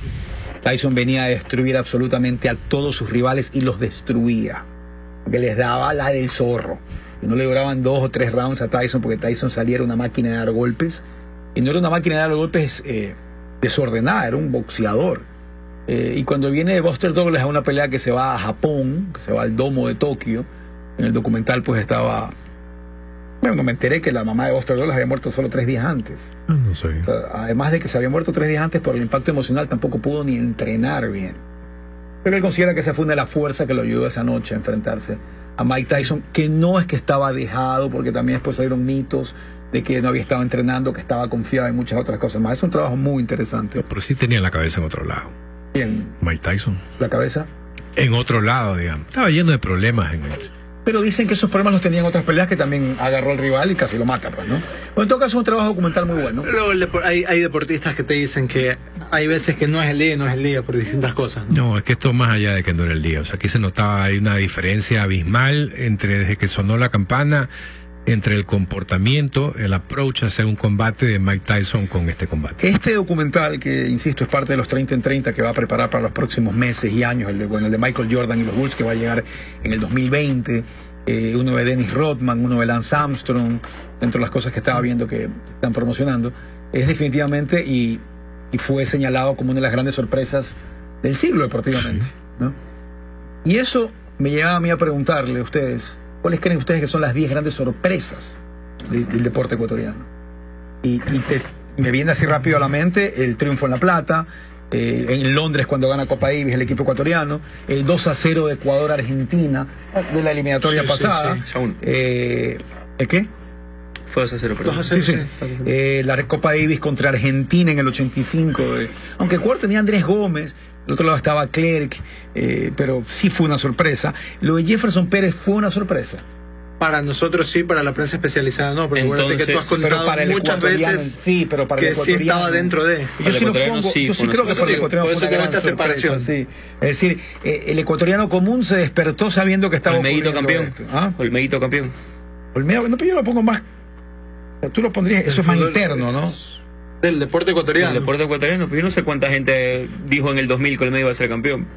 Tyson venía a destruir absolutamente a todos sus rivales y los destruía. Que les daba la del zorro. Y no le duraban dos o tres rounds a Tyson porque Tyson salía era una máquina de dar golpes. Y no era una máquina de dar golpes eh, desordenada, era un boxeador eh, y cuando viene Buster Douglas a una pelea que se va a Japón, que se va al domo de Tokio, en el documental pues estaba... Bueno, me enteré que la mamá de Buster Douglas había muerto solo tres días antes. Ah, no sé. además de que se había muerto tres días antes por el impacto emocional, tampoco pudo ni entrenar bien. Pero él considera que esa fue una de las fuerzas que lo ayudó esa noche a enfrentarse a Mike Tyson, que no es que estaba dejado, porque también después salieron mitos de que no había estado entrenando, que estaba confiado en muchas otras cosas más. Es un trabajo muy interesante. Pero sí tenía la cabeza en otro lado. Mike Tyson. ¿La cabeza? En otro lado, digamos. Estaba lleno de problemas en Pero dicen que esos problemas los tenía en otras peleas que también agarró al rival y casi lo mata, pues, ¿no? en todo caso es un trabajo documental muy bueno. hay, hay deportistas que te dicen que hay veces que no es el día y no es el día por distintas cosas. ¿no? es que esto más allá de que no era el día. O sea, aquí se notaba hay una diferencia abismal entre desde que sonó la campana entre el comportamiento, el approach a hacer un combate de Mike Tyson con este combate. Este documental, que insisto es parte de los 30 en 30 que va a preparar para los próximos meses y años, el de, bueno, el de Michael Jordan y los Bulls que va a llegar en el 2020, eh, uno de Dennis Rodman, uno de Lance Armstrong, dentro de las cosas que estaba viendo que están promocionando, es definitivamente y, y fue señalado como una de las grandes sorpresas del siglo deportivamente. ¿no? Y eso me lleva a mí a preguntarle a ustedes, ¿cuáles creen ustedes que son las 10 grandes sorpresas del deporte ecuatoriano? Y, me viene así rápido a la mente el triunfo en La Plata, eh, en Londres cuando gana Copa Davis el equipo ecuatoriano, el 2 a 0 de Ecuador-Argentina de la eliminatoria pasada. Eh, ¿El qué? Fue 2 a 0, perdón. Sí, sí. Eh, la Copa Davis contra Argentina en el 85. Eh, aunque Ecuador tenía Andrés Gómez, el otro lado estaba Clerc, eh, pero sí fue una sorpresa. Lo de Jefferson Pérez fue una sorpresa. Para nosotros sí, para la prensa especializada no, porque Entonces, que tú has contado para muchas veces sí, pero para que sí estaba dentro de. Yo sí, lo pongo, yo sí creo que para el ecuatoriano fue una gran separación. Sí. Es decir, eh, el ecuatoriano común se despertó sabiendo que estaba Olmeguito campeón. ¿Ah? Olmeguito campeón. Olmedo, no, pero yo lo pongo más. Tú lo pondrías, eso es más interno, ¿no? Del deporte ecuatoriano. Del deporte ecuatoriano, pero yo no sé cuánta gente dijo en el 2000 que Olmedo iba a ser campeón.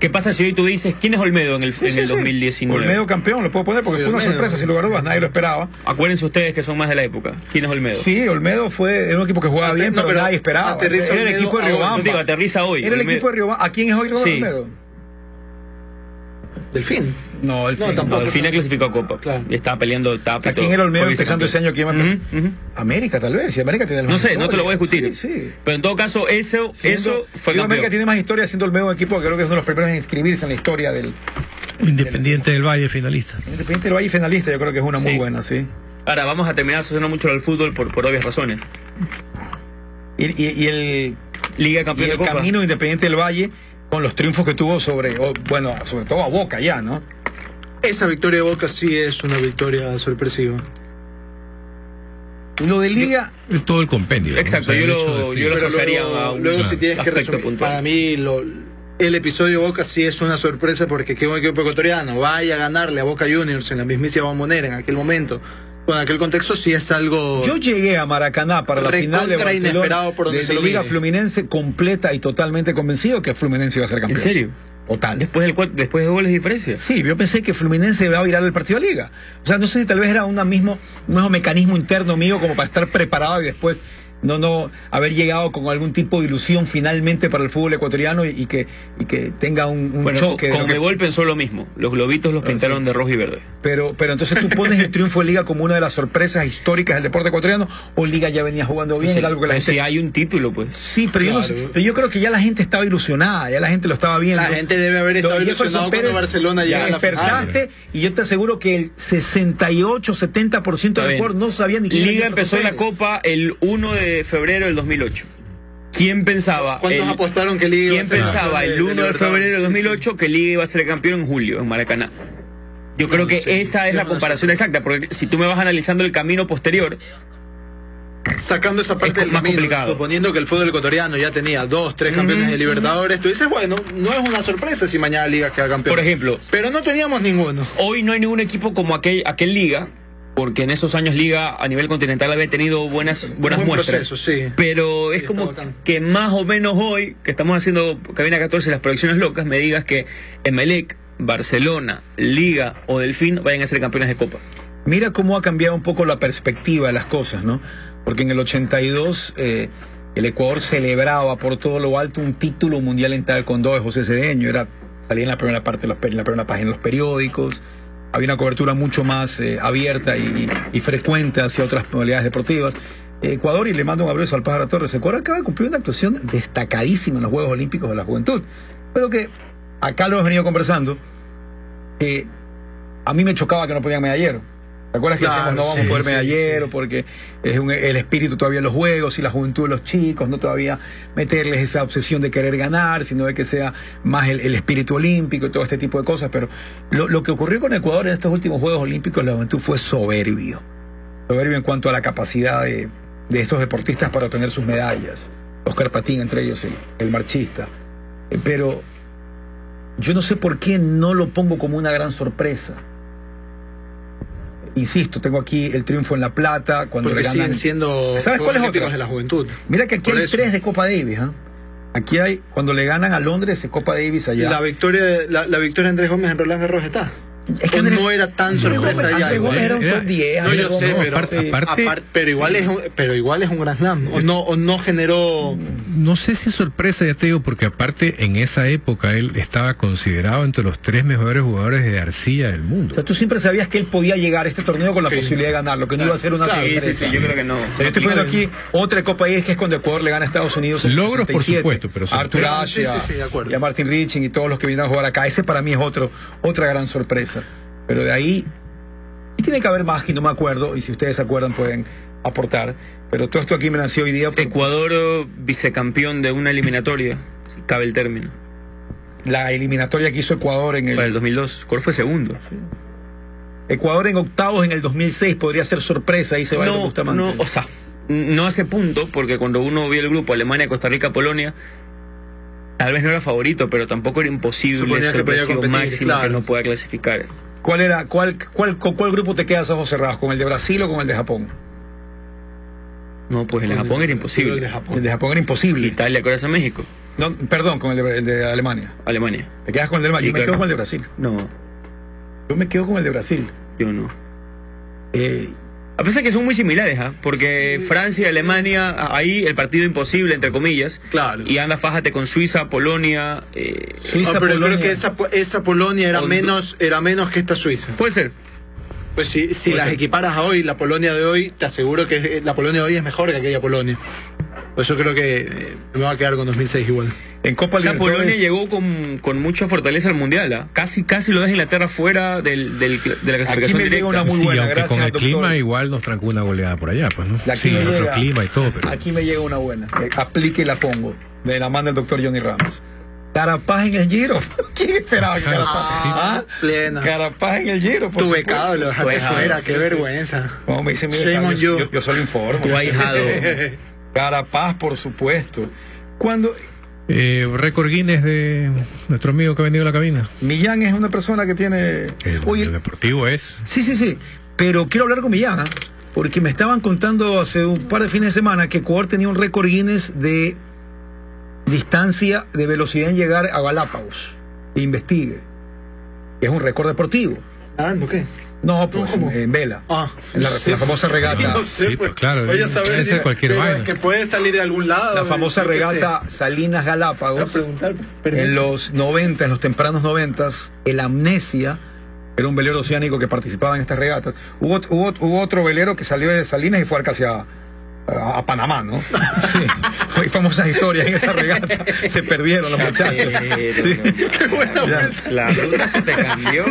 ¿Qué pasa si hoy tú dices quién es Olmedo en el, en el 2019? Olmedo campeón, lo puedo poner porque fue una sorpresa, sin lugar a dudas, nadie lo esperaba. Acuérdense ustedes que son más de la época. ¿Quién es Olmedo? Sí, Olmedo fue un equipo que jugaba bien, pero, nadie esperaba. Aterriza era el equipo de Riobamba. Digo, aterriza hoy. Era el equipo de Riobamba. ¿A quién es hoy Olmedo? Delfín. No, el no, tampoco. Delfín clasificó a Copa. Claro. Y estaba peleando tapa. ¿A quién era Olmedo empezando ese año? ¿Quién uh América, tal vez. Si América tiene No sé, no te lo voy a discutir. Sí, sí. Pero en todo caso, eso, eso fue América tiene más historia siendo Olmedo un equipo que creo que es uno de los primeros en inscribirse en la historia del. Independiente del, Valle finalista. Independiente del Valle finalista, yo creo que es una muy buena, sí. Ahora, vamos a terminar asociando mucho al fútbol por, por obvias razones. Y, y, y el. Liga Campeón y el camino Independiente del Valle con los triunfos que tuvo sobre, bueno, sobre todo a Boca ya, ¿no? Esa victoria de Boca sí es una victoria sorpresiva. Lo de Liga... Todo el compendio. Exacto, yo, lo, yo lo asociaría luego, luego si tienes que resumir, para mí lo, el episodio de Boca sí es una sorpresa porque que un equipo ecuatoriano vaya a ganarle a Boca Juniors en la mismísima bombonera en aquel momento con aquel contexto sí es algo. Yo llegué a Maracaná para la final de Barcelona por de, de Liga Fluminense completa y totalmente convencido que Fluminense iba a ser campeón. ¿En serio? Total. Después, del, después de goles de diferencia. Sí, yo pensé que Fluminense iba a virar el partido de Liga. O sea, no sé si tal vez era un mismo, un mismo mecanismo interno mío como para estar preparado y después no no haber llegado con algún tipo de ilusión finalmente para el fútbol ecuatoriano y, que y que tenga un, un bueno, choque con de gol pensó lo mismo. Los globitos los ah, pintaron de rojo y verde. Pero pero entonces tú pones el triunfo de Liga como una de las sorpresas históricas del deporte ecuatoriano o Liga ya venía jugando bien sí, algo que la gente... si hay un título pues. Sí pero, yo pero yo creo que ya la gente estaba ilusionada ya la gente lo estaba viendo. La gente debe haber estado ilusionada cuando Barcelona ya despertaste y yo te aseguro que el 68 70% del Ecuador no sabía ni quién Liga empezó la Copa el 1 de febrero del 2000 2008. ¿Quién pensaba? ¿Cuántos apostaron que Liga ¿Quién pensaba el 1 de, febrero de 2008 que Liga iba a ser campeón en julio en Maracaná? Yo creo que esa es la comparación exacta, porque si tú me vas analizando el camino posterior, sacando esa parte del más camino, complicado. suponiendo que el fútbol ecuatoriano ya tenía dos, tres campeones de Libertadores, tú dices, bueno, no es una sorpresa si mañana Liga queda campeón. Por ejemplo. Pero no teníamos ninguno. Hoy no hay ningún equipo como aquel, aquel Liga porque en esos años Liga a nivel continental había tenido buenas buenas muestras. Pero es como que más o menos hoy, que estamos haciendo cabina 14 las proyecciones locas, me digas que Emelec, Barcelona, Liga o Delfín vayan a ser campeones de Copa. Mira cómo ha cambiado un poco la perspectiva de las cosas, ¿no? Porque en el 82 eh, el Ecuador celebraba por todo lo alto un título mundial en tal con dos de José Cedeño, era salía en la primera parte, en la primera página de los periódicos había una cobertura mucho más eh, abierta y, frecuente hacia otras modalidades deportivas. Ecuador, y le mando un abrazo al Pájaro Torres, Ecuador acaba de cumplir una actuación destacadísima en los Juegos Olímpicos de la Juventud. Pero que acá lo hemos venido conversando, que a mí me chocaba que no podían medallero. ¿Te acuerdas que decíamos no vamos a poder medallero porque es el espíritu todavía en los juegos y la juventud de los chicos, no todavía meterles esa obsesión de querer ganar, sino de que sea más el, espíritu olímpico y todo este tipo de cosas? Pero lo, lo, que ocurrió con Ecuador en estos últimos Juegos Olímpicos, la juventud fue soberbio. soberbio en cuanto a la capacidad de, de estos deportistas para obtener sus medallas. Oscar Patín, entre ellos el, el marchista. Eh, pero yo no sé por qué no lo pongo como una gran sorpresa. Insisto, tengo aquí el triunfo en La Plata, cuando Porque le ganan... siguen siendo ¿Sabes cuál es Olímpicos otra? de la juventud. Mira que aquí Por hay eso. tres de Copa Davis, ¿ah? Aquí hay, cuando le ganan a Londres, es Copa Davis allá. La victoria, la, la victoria de Andrés Gómez en Roland Garros está. Es que O Andrés- no era tan sorpresa ya. Era un top 10. No, yo sé, Gómez, pero, aparte- sí. aparte- apar- pero igual es un, pero igual es un gran slam. O no, o no generó. No sé si es sorpresa, ya te digo, porque aparte en esa época él estaba considerado entre los tres mejores jugadores de arcilla del O mundo. sea, tú siempre sabías que él podía llegar a este torneo con la Sí. posibilidad de ganarlo, que no iba a ser una Claro, Sí, sí, sorpresa. sí, yo creo que no. O sea, yo estoy poniendo aquí otra Copa Davis que es cuando Ecuador le gana a Estados Unidos. en Logros, por 67. supuesto, pero a Artur sorpresa- Ashe, y a Martin Riching y todos los que vinieron a jugar acá. Ese para mí es otro, otra gran sorpresa. Pero de ahí, y tiene que haber más que no me acuerdo, y si ustedes se acuerdan pueden aportar. Pero todo esto aquí me nació hoy día. por- Ecuador vicecampeón de una eliminatoria, si cabe el término, La eliminatoria que hizo Ecuador en el... para el 2002. Ecuador fue segundo. Ecuador en octavos en el 2006 podría ser sorpresa y se va a No, Bustamante. no, o sea, no hace punto, porque cuando uno vio el grupo Alemania, Costa Rica, Polonia, tal vez no era favorito, pero tampoco era imposible Suponía que podía competir, máximo claro. que no pueda clasificar. ¿Cuál era, cuál, cuál, con cuál grupo te quedas a ojos cerrados? ¿Con el de Brasil o con el de Japón? No, pues el de Japón era El de imposible. Japón. El de Japón era imposible. Italia, Corea, México, No, perdón, con el de, el de Alemania. Alemania. ¿Te quedas con el de Alemania? Yo me quedo con el de Brasil. No, Yo me quedo con el de Brasil. yo no. Eh, A pesar que son muy similares, ¿ah? porque Francia y Alemania, ahí el partido imposible, entre comillas, Claro. y anda fájate con Suiza, Polonia, eh, Suiza, Ah, pero Polonia. creo que esa, esa Polonia era menos, era menos que esta Suiza. puede ser. Pues si, si Puede las ser. equiparas a hoy, la Polonia de hoy, te aseguro que la Polonia de hoy es mejor que aquella Polonia. Pues yo creo que eh, me va a quedar con 2006 igual. en Copa O sea, Libertadores. Polonia llegó con, con mucha fortaleza al Mundial, ¿ah? casi casi lo deja Inglaterra fuera del, del- de la clasificación me llega directa. una muy sí, buena, aunque gracias con el doctor. clima igual nos trancó una goleada por allá, pues, ¿no? Aquí Sí, me otro llega- clima y todo, pero... Aquí me llega una buena. Eh, Aplique y la pongo. De la mano del doctor Johnny Ramos. Carapaz en el Giro. [LAUGHS] ¿Quién esperaba que Carapaz? Ah, ¿Ah? plena. Carapaz en el Giro. por Tu becado lo dejaste Pues, fuera, ah, qué sí, vergüenza. Como me dice mi Shame becado, on yo, you. yo solo informo. Tu ahijado. [LAUGHS] Carapaz, por supuesto. Cuando Eh, récord Guinness de nuestro amigo que ha venido a la cabina. Millán es una persona que tiene... El, Oye, el deportivo es... Sí, sí, sí. Pero quiero hablar con Millán, ¿ah? porque me estaban contando hace un par de fines de semana que Ecuador tenía un récord Guinness de distancia de velocidad en llegar a Galápagos. Investigue. Es un récord deportivo. Ah, ¿no qué? No, pues ¿cómo? en, vela. Ah, En la, la famosa regata. No sé, Sí, pues, claro, Voy a puede saber ser si- cualquier vaina. Que puede salir de algún lado. La famosa regata Salinas a Galápagos. preguntar, En los 90, en los tempranos 90, el Amnesia era un velero oceánico que participaba en estas regatas. Hubo, hubo, hubo otro velero que salió de Salinas y fue casi a, Panamá, ¿no? [LAUGHS] Sí. Hay famosas historias en esa regata. Se perdieron los muchachos. Sí. [LAUGHS] Qué buena Ya. La ruta se te cambió.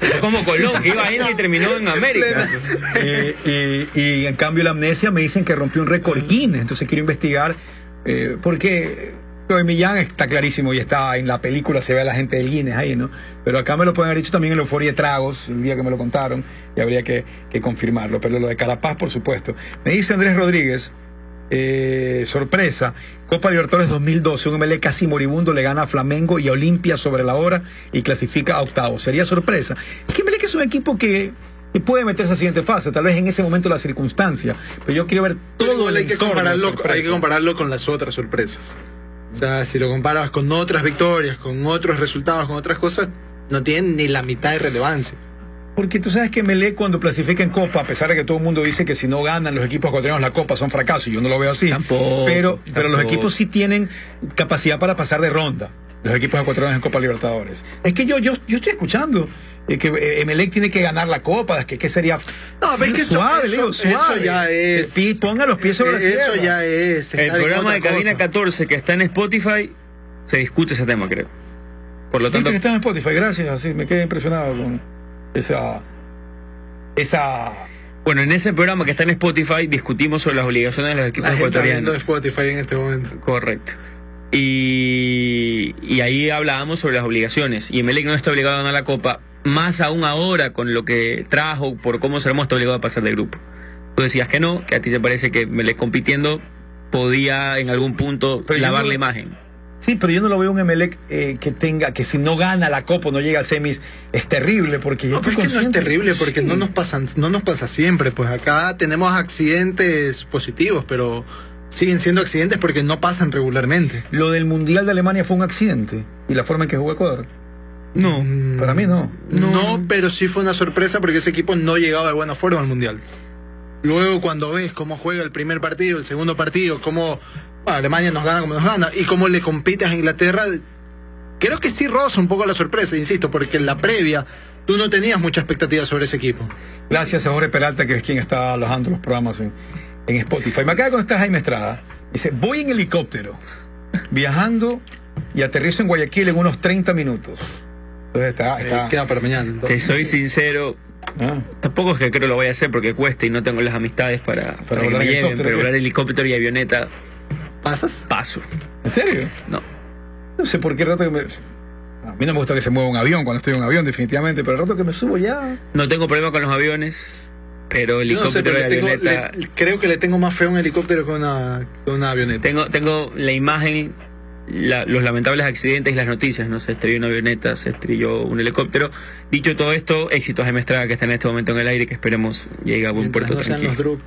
Fue como Colón, que iba a India y terminó en América. Eh, y, y en cambio la amnesia me dicen que rompió un récord Guinness, entonces quiero investigar eh, porque de Millán está clarísimo y está en la película, se ve a la gente del Guinness ahí, ¿no? Pero acá me lo pueden haber dicho también en la Euforia de Tragos, el día que me lo contaron, y habría que, que confirmarlo. Pero lo de Carapaz, por supuesto. Me dice Andrés Rodríguez, eh, sorpresa, Copa Libertadores 2012, un MLE casi moribundo le gana a Flamengo y a Olimpia sobre la hora y clasifica a octavos. Sería sorpresa. Es que MLE es un equipo que, puede meterse a la siguiente fase, tal vez en ese momento la circunstancia, pero yo quiero ver todo el hay entorno compararlo, hay que compararlo con las otras sorpresas. O sea, si lo comparas con otras victorias, con otros resultados, con otras cosas, no tienen ni la mitad de relevancia. Porque tú sabes que Melé cuando clasifica en Copa, a pesar de que todo el mundo dice que si no ganan los equipos ecuatorianos la Copa son fracasos, yo no lo veo así. Tampoco, pero, pero los equipos sí tienen capacidad para pasar de ronda, los equipos ecuatorianos en Copa Libertadores. Es que yo yo, yo estoy escuchando que eh, Emelec tiene que ganar la Copa, que, que sería No, pero es que eso- suave, eso- eso suave. ya es- Que pi- ponga los pies sobre la Eso tierra. ya es. El programa de Cabina cosa. 14 que está en Spotify se discute ese tema, creo. Por lo tanto, que está en Spotify, gracias, así me quedé impresionado con esa esa bueno, en ese programa que está en Spotify discutimos sobre las obligaciones de los equipos La gente está viendo ecuatorianos. Spotify en este momento. Correcto. Y, y ahí hablábamos sobre las obligaciones. Y Emelec no está obligado a ganar la Copa más aún ahora con lo que trajo, por cómo se lo hemos obligado a pasar de grupo. Tú decías que no, que a ti te parece que Melec compitiendo podía en algún punto lavar la imagen. Sí, pero yo no lo veo un Emelec eh, que tenga, que si no gana la Copa o no llega a semis, es terrible, porque yo no, es que no es terrible, porque no nos pasan, no nos pasa siempre, pues acá tenemos accidentes positivos, pero siguen siendo accidentes porque no pasan regularmente. Lo del Mundial de Alemania fue un accidente, y la forma en que jugó Ecuador. No, mm, para mí no. no. No, pero sí fue una sorpresa porque ese equipo no llegaba de buena forma al Mundial. Luego cuando ves cómo juega el primer partido, el segundo partido, cómo Alemania nos gana como nos gana, y cómo le compites a Inglaterra, creo que sí roza un poco la sorpresa, insisto, porque en la previa tú no tenías mucha expectativa sobre ese equipo. Gracias a Jorge Peralta, que es quien está alojando los programas en, en Spotify. Me acaba de contestar Jaime Estrada. Dice, voy en helicóptero, viajando y aterrizo en Guayaquil en unos 30 minutos. Entonces está, está... Queda para mañana. Te soy sincero, Ah. Tampoco es que creo lo voy a hacer porque cuesta y no tengo las amistades para, para, que me lleven, pero volar helicóptero y avioneta. ¿Pasas? Paso. ¿En serio? No. No sé por qué rato que me. A mí no me gusta que se mueva un avión cuando estoy en un avión, definitivamente, pero el rato que me subo ya. No tengo problema con los aviones, pero helicóptero y avioneta. creo que le tengo más feo a un helicóptero que una, que una avioneta. Tengo, tengo la imagen los lamentables accidentes y las noticias, ¿no? Se estrelló una avioneta, se estrelló un helicóptero. Dicho todo esto, éxitos de Mestrada que está en este momento en el aire, que esperemos llegue a buen puerto tranquilo.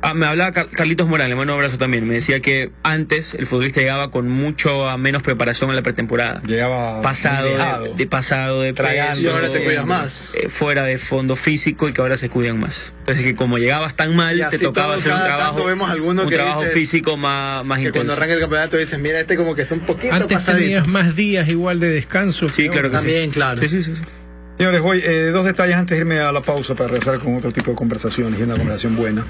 Ah, me hablaba Carlitos Morales, mando un abrazo también. Me decía que antes el futbolista llegaba con mucho menos preparación en la pretemporada. Llegaba pasado de, pasado de Tragando, y ahora se cuidan más. Eh, fuera de fondo físico y que ahora se cuidan más. Entonces que como llegabas tan mal, te tocaba hacer un trabajo, vemos un trabajo físico más, más que intenso. Cuando arranca el campeonato dices, mira, este como que está un poquito Antes tenías más días igual de descanso. Sí, claro que También, claro. Sí, sí, sí. Señores, voy eh, dos detalles antes de irme a la pausa para regresar con otro tipo de conversaciones y una conversación buena.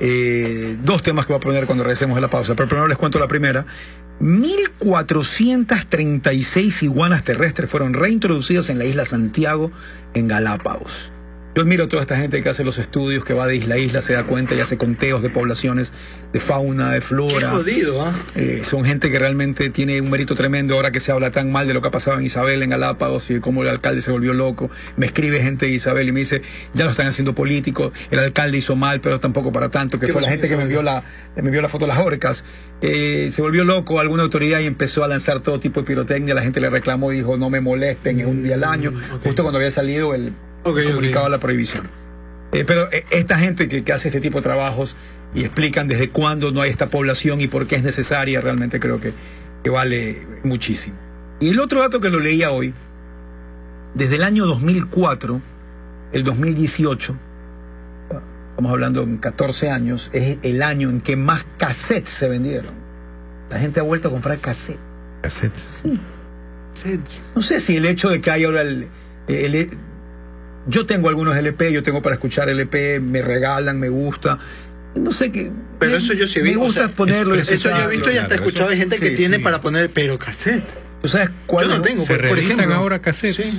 Eh, dos temas que voy a poner cuando regresemos a la pausa, pero primero les cuento la primera. 1.436 iguanas terrestres fueron reintroducidas en la isla Santiago, en Galápagos. Yo admiro a toda esta gente que hace los estudios, que va de isla a isla, se da cuenta y hace conteos de poblaciones, de fauna, de flora. Qué jodido, ¿ah? ¿eh? son gente que realmente tiene un mérito tremendo ahora que se habla tan mal de lo que ha pasado en Isabel, en Galápagos, y de cómo el alcalde se volvió loco. Me escribe gente de Isabel y me dice, ya lo están haciendo político, el alcalde hizo mal, pero tampoco para tanto, que fue la gente que me envió la, me envió la foto de las orcas. Eh, se volvió loco alguna autoridad y empezó a lanzar todo tipo de pirotecnia, la gente le reclamó y dijo, no me molesten, es un día al año, mm, justo cuando había salido el okay, comunicado la prohibición. Eh, pero eh, esta gente que, hace este tipo de trabajos y explican desde cuándo no hay esta población y por qué es necesaria, realmente creo que, que vale muchísimo. Y el otro dato que lo leía hoy, desde el año 2004, el 2018, estamos hablando en 14 años, es el año en que más cassettes se vendieron. La gente ha vuelto a comprar cassettes. ¿Cassettes? Sí. Cassettes. No sé si el hecho de que hay ahora el, el, yo tengo algunos LP, yo tengo para escuchar LP, me regalan, me gusta. No sé qué. Pero eso yo sí he visto. Me gusta ponerlo. eso yo he visto y hasta he escuchado de gente que tiene para poner, pero cassette. ¿Tú sabes cuál? Yo no tengo, por, ejemplo. ahora cassettes.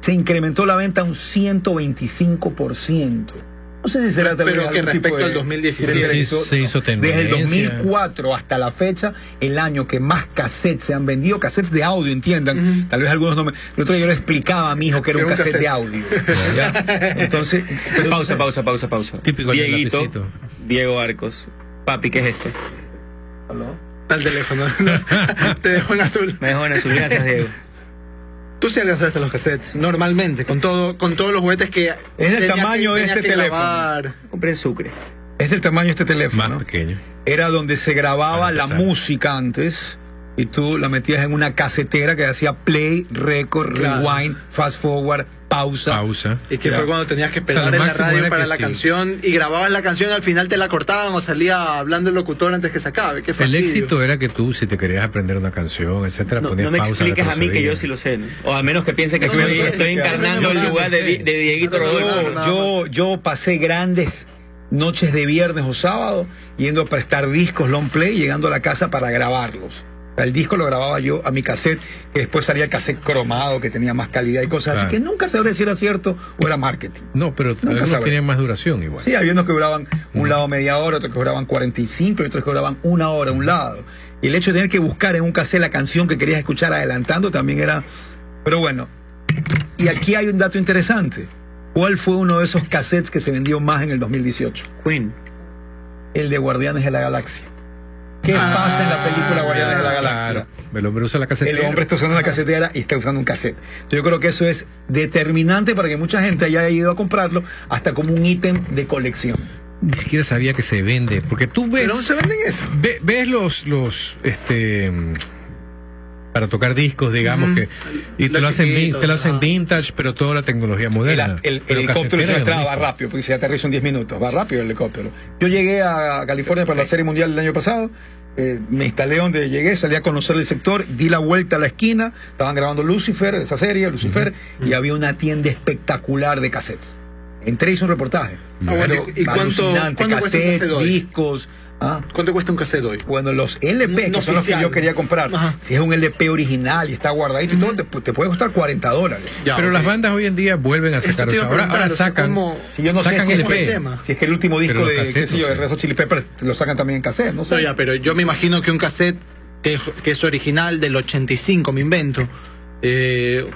Se incrementó la venta un 125%. No sé si será Pero que respecto al 2016 se hizo, Desde el 2004 hasta la fecha, el año que más cassettes se han vendido, cassettes de audio, entiendan. Tal vez algunos no me. El otro día yo le explicaba a mi hijo que era un, cassette, de audio. [LAUGHS] Entonces. [LAUGHS] pausa, pausa, pausa, pausa. Típico Dieguito, Diego Arcos. Papi, ¿qué es esto? ¿Aló? Al teléfono. [LAUGHS] Te dejo en azul. Me dejo en azul. Gracias, Diego. Tú sí alcanzaste los cassettes, normalmente, con todo, con todos los juguetes que... Es del tamaño de este teléfono. Compré en Sucre. Es del tamaño de este teléfono. Más pequeño. Era donde se grababa la música antes y tú la metías en una casetera que hacía play, record, rewind, fast forward, pausa. Pausa. Y que fue cuando tenías que esperar en la radio para la canción y grababas la canción, al final te la cortaban o salía hablando el locutor antes que se acabe. el éxito era que tú, si te querías aprender una canción, etcétera, no, ponías no me expliques a mí que yo sí lo sé. O a menos que piense que estoy, encarnando el lugar de, de Dieguito Rodolfo. Yo, yo pasé grandes noches de viernes o sábado yendo a prestar discos long play, llegando a la casa para grabarlos. El disco lo grababa yo a mi cassette, que después salía el cassette cromado, que tenía más calidad y cosas así, que nunca sabré si era cierto o era marketing. No, pero algunos tenían más duración igual. Sí, había unos que duraban un lado media hora, otros que duraban 45 y otros que duraban una hora un lado. Y el hecho de tener que buscar en un cassette la canción que querías escuchar adelantando también era... Pero bueno, Y aquí hay un dato interesante. ¿Cuál fue uno de esos cassettes que se vendió más en el 2018? Queen. El de Guardianes de la Galaxia. ¿Qué ah, pasa en la película Guardianes de la Galaxia? El hombre usa la casetera. El hombre está usando una casetera y está usando un cassette. Yo creo que eso es determinante para que mucha gente haya ido a comprarlo hasta como un ítem de colección. Ni siquiera sabía que se vende, porque tú ves... ¿Pero se venden eso? ves los, los, este para tocar discos, digamos que y te lo, hacen, te lo hacen vintage, pero toda la tecnología moderna. El, helicóptero se entraba, va rápido, porque se aterriza en 10 minutos, va rápido el helicóptero. Yo llegué a California para la Serie Mundial del año pasado, eh, me instalé donde llegué, salí a conocer el sector, di la vuelta a la esquina, estaban grabando Lucifer, esa serie, Lucifer, y había una tienda espectacular de cassettes. Entré y hice un reportaje. Ah, ¿Y cuánto, cassettes, discos, Ah. ¿Cuánto cuesta un cassette hoy? Bueno, los LP, que son los que yo quería comprar, si es un LP original y está guardadito y todo, te, puede costar 40 dólares. pero las bandas hoy en día vuelven a sacar. ahora, ahora sacan, si yo no sacan sé LP. Si es que el último disco de, qué yo, de Chili Peppers lo sacan también en cassette, no sé. ya, pero yo me imagino que un cassette que, que es original del 85, me invento, eh,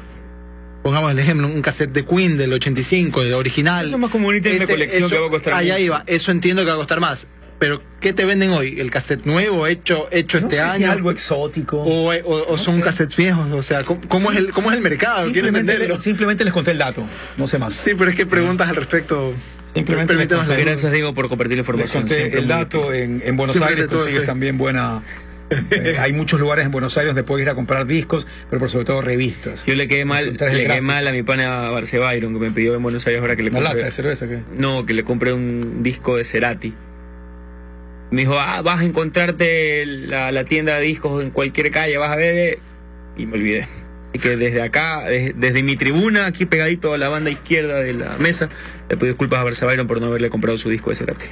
pongamos el ejemplo, un cassette de Queen del 85, de original. Eso es más como un ítem de colección que va a costar Allá iba, eso entiendo que va a costar más. Pero, ¿qué te venden hoy? ¿El cassette nuevo, hecho hecho este año? algo exótico. ¿O, o, son cassettes viejos? O sea, ¿cómo, es, el, cómo es el mercado? Simplemente, simplemente les conté el dato, no sé más. Sí, pero es que preguntas al respecto. Simplemente Gracias, Diego, por compartir la información. Les conté el dato. En, en Buenos Aires consigues también buena... [LAUGHS] Eh, hay muchos lugares en Buenos Aires donde puedes ir a comprar discos, pero por sobre todo revistas. Yo le quedé mal, le quedé mal a mi pana Barce Byron, que me pidió en Buenos Aires ahora que le compré... lata de cerveza qué? No, que le compré un disco de Cerati me dijo, ah, vas a encontrarte la, tienda de discos en cualquier calle, vas a ver, y me olvidé. Así que desde acá, desde, mi tribuna, aquí pegadito a la banda izquierda de la mesa, le pido disculpas a Byron por no haberle comprado su disco de Cerati.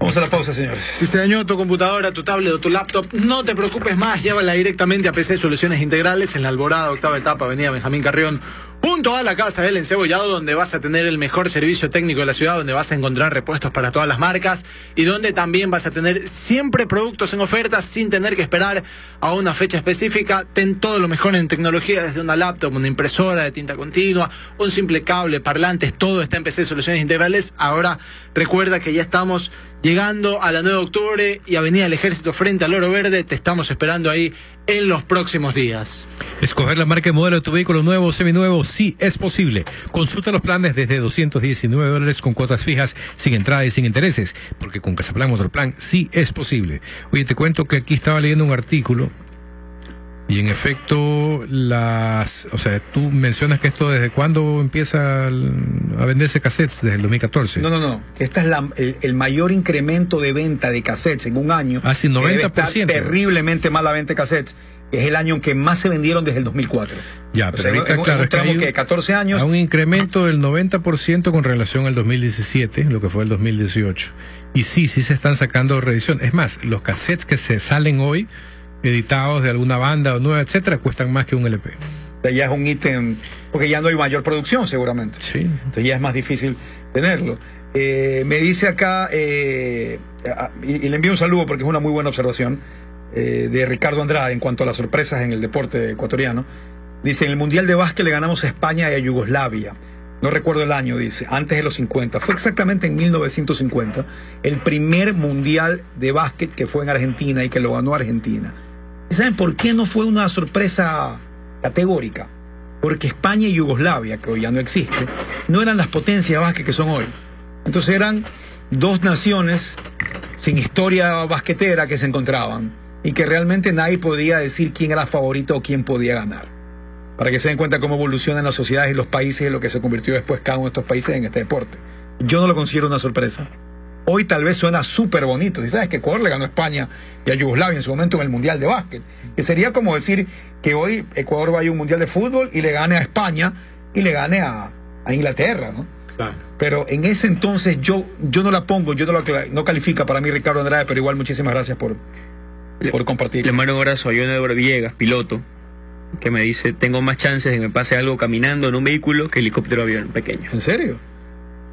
Vamos a la pausa, señores. Si se dañó tu computadora, tu tablet o tu laptop, no te preocupes más, llévala directamente a PC Soluciones Integrales en la Alborada, octava etapa, avenida Benjamín Carrión Punto a la casa del encebollado, donde vas a tener el mejor servicio técnico de la ciudad, donde vas a encontrar repuestos para todas las marcas y donde también vas a tener siempre productos en ofertas sin tener que esperar a una fecha específica. Ten todo lo mejor en tecnología, desde una laptop, una impresora de tinta continua, un simple cable, parlantes, todo está en PC Soluciones Integrales. Ahora recuerda que ya estamos llegando a la 9 de octubre y Avenida del Ejército frente al Oro Verde. Te estamos esperando ahí en los próximos días. Escoger la marca y modelo de tu vehículo nuevo o seminuevo sí es posible. Consulta los planes desde 219 dólares con cuotas fijas, sin entrada y sin intereses, porque con Casaplan Plan sí es posible. Oye, te cuento que aquí estaba leyendo un artículo y en efecto, las, o sea, tú mencionas que esto desde cuándo empieza a venderse cassettes, desde el 2014. No, no, no, esta es la, el, mayor incremento de venta de cassettes en un año. Ah, sí, 90%. terriblemente mala venta de cassettes. Es el año en que más se vendieron desde el 2004. Ya, pero ahorita, claro, es que, 14 años. A un incremento del 90% con relación al 2017, lo que fue el 2018. Y sí, sí se están sacando reediciones. Es más, los cassettes que se salen hoy editados de alguna banda o nueva, etcétera, cuestan más que un LP. Ya es un ítem, porque ya no hay mayor producción seguramente. Sí. Entonces ya es más difícil tenerlo. Eh, me dice acá, eh, y, le envío un saludo porque es una muy buena observación, eh, de Ricardo Andrade en cuanto a las sorpresas en el deporte ecuatoriano. Dice, en el Mundial de Básquet le ganamos a España y a Yugoslavia. No recuerdo el año, dice, antes de los 50. Fue exactamente en 1950 el primer Mundial de Básquet que fue en Argentina y que lo ganó Argentina. ¿Saben por qué no fue una sorpresa categórica? Porque España y Yugoslavia, que hoy ya no existe, no eran las potencias básquet que son hoy. Entonces eran dos naciones sin historia basquetera que se encontraban y que realmente nadie podía decir quién era favorito o quién podía ganar. Para que se den cuenta cómo evolucionan las sociedades y los países y lo que se convirtió después cada uno de estos países en este deporte. Yo no lo considero una sorpresa hoy tal vez suena súper bonito. Y sabes que Ecuador le ganó a España y a Yugoslavia en su momento en el Mundial de Básquet. Que sería como decir que hoy Ecuador vaya a un Mundial de Fútbol y le gane a España y le gane a, Inglaterra, ¿no? Pero en ese entonces yo yo no la pongo, yo no la no califica para mí Ricardo Andrade, pero igual muchísimas gracias por, por compartir. Le mando un abrazo a Edward Villegas, piloto, que me dice, tengo más chances de que me pase algo caminando en un vehículo que helicóptero avión pequeño. ¿En serio?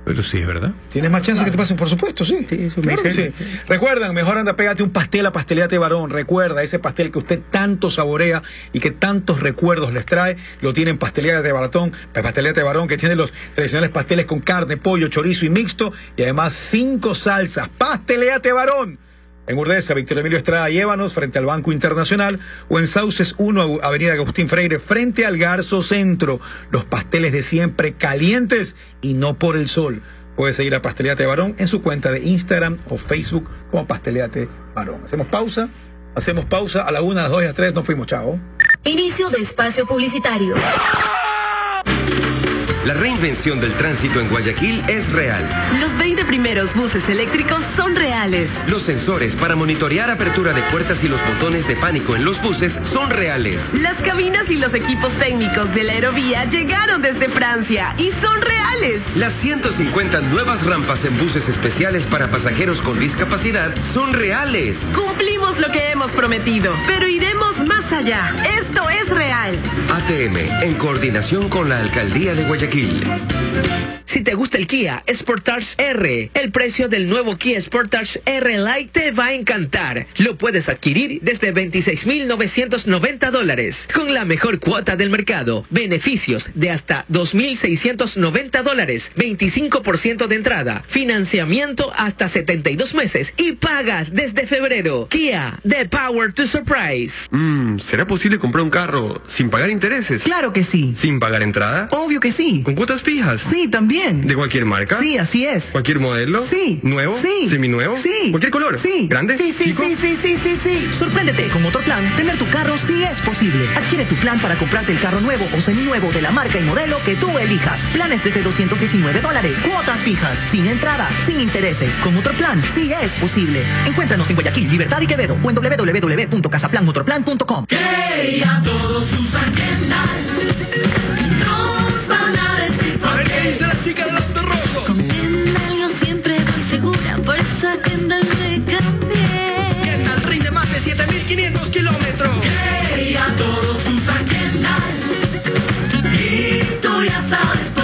Pero sí, es verdad. Tienes más chance que te pasen, por supuesto, sí. sí, claro sí. Recuerdan, mejor anda, pégate un pastel a Pasteleate Varón. Recuerda, ese pastel que usted tanto saborea y que tantos recuerdos les trae, lo tiene en Pasteleate Baratón, Pasteleate Varón, que tiene los tradicionales pasteles con carne, pollo, chorizo y mixto, y además cinco salsas. Pasteleate Varón en Urdesa, Víctor Emilio Estrada Llévanos, frente al Banco Internacional, o en Sauces 1, Avenida Agustín Freire, frente al Garzo Centro. Los pasteles de siempre calientes y no por el sol. Puede seguir a Pasteleate Varón en su cuenta de Instagram o Facebook como Pasteleate Varón. Hacemos pausa, hacemos pausa a la una, a las dos y a las tres, nos fuimos, chao. Inicio de espacio publicitario. La reinvención del tránsito en Guayaquil es real. Los 20 primeros buses eléctricos son reales. Los sensores para monitorear apertura de puertas y los botones de pánico en los buses son reales. Las cabinas y los equipos técnicos de la aerovía llegaron desde Francia y son reales. Las 150 nuevas rampas en buses especiales para pasajeros con discapacidad son reales. Cumplimos lo que hemos prometido, pero iremos más allá. Esto es real. ATM, en coordinación con la Alcaldía de Guayaquil. Si te gusta el Kia Sportage R, el precio del nuevo Kia Sportage R Lite te va a encantar. Lo puedes adquirir desde 26.990 dólares, con la mejor cuota del mercado, beneficios de hasta 2.690 dólares, 25% de entrada, financiamiento hasta 72 meses y pagas desde febrero. Kia, the power to surprise. Mm, ¿Será posible comprar un carro sin pagar intereses? Claro que sí. ¿Sin pagar entrada? Obvio que sí. ¿Con cuotas fijas? Sí, también. ¿De cualquier marca? Sí, así es. ¿Cualquier modelo? Sí. ¿Nuevo? Sí. ¿Seminuevo? Sí. ¿Cualquier color? Sí. ¿Grande? Sí, sí, ¿Chico? sí, sí, sí, sí, sí. Sorpréndete con Motorplan. Tener tu carro sí es posible. Adquiere tu plan para comprarte el carro nuevo o seminuevo de la marca y modelo que tú elijas. Planes desde 219 dólares. Cuotas fijas. Sin entrada. Sin intereses. Con Motorplan sí es posible. Encuéntranos en Guayaquil, Libertad y Quevedo o en www.casaplanmotorplan.com. Que ya todos usan Kendall. Nos van a decir por qué. dice la chica del auto rojo? Con Kendall yo siempre voy segura, por eso a Kendall me cambié. Kendall rinde más de 7500 kilómetros. Que ya todos Kendall. Y tú ya sabes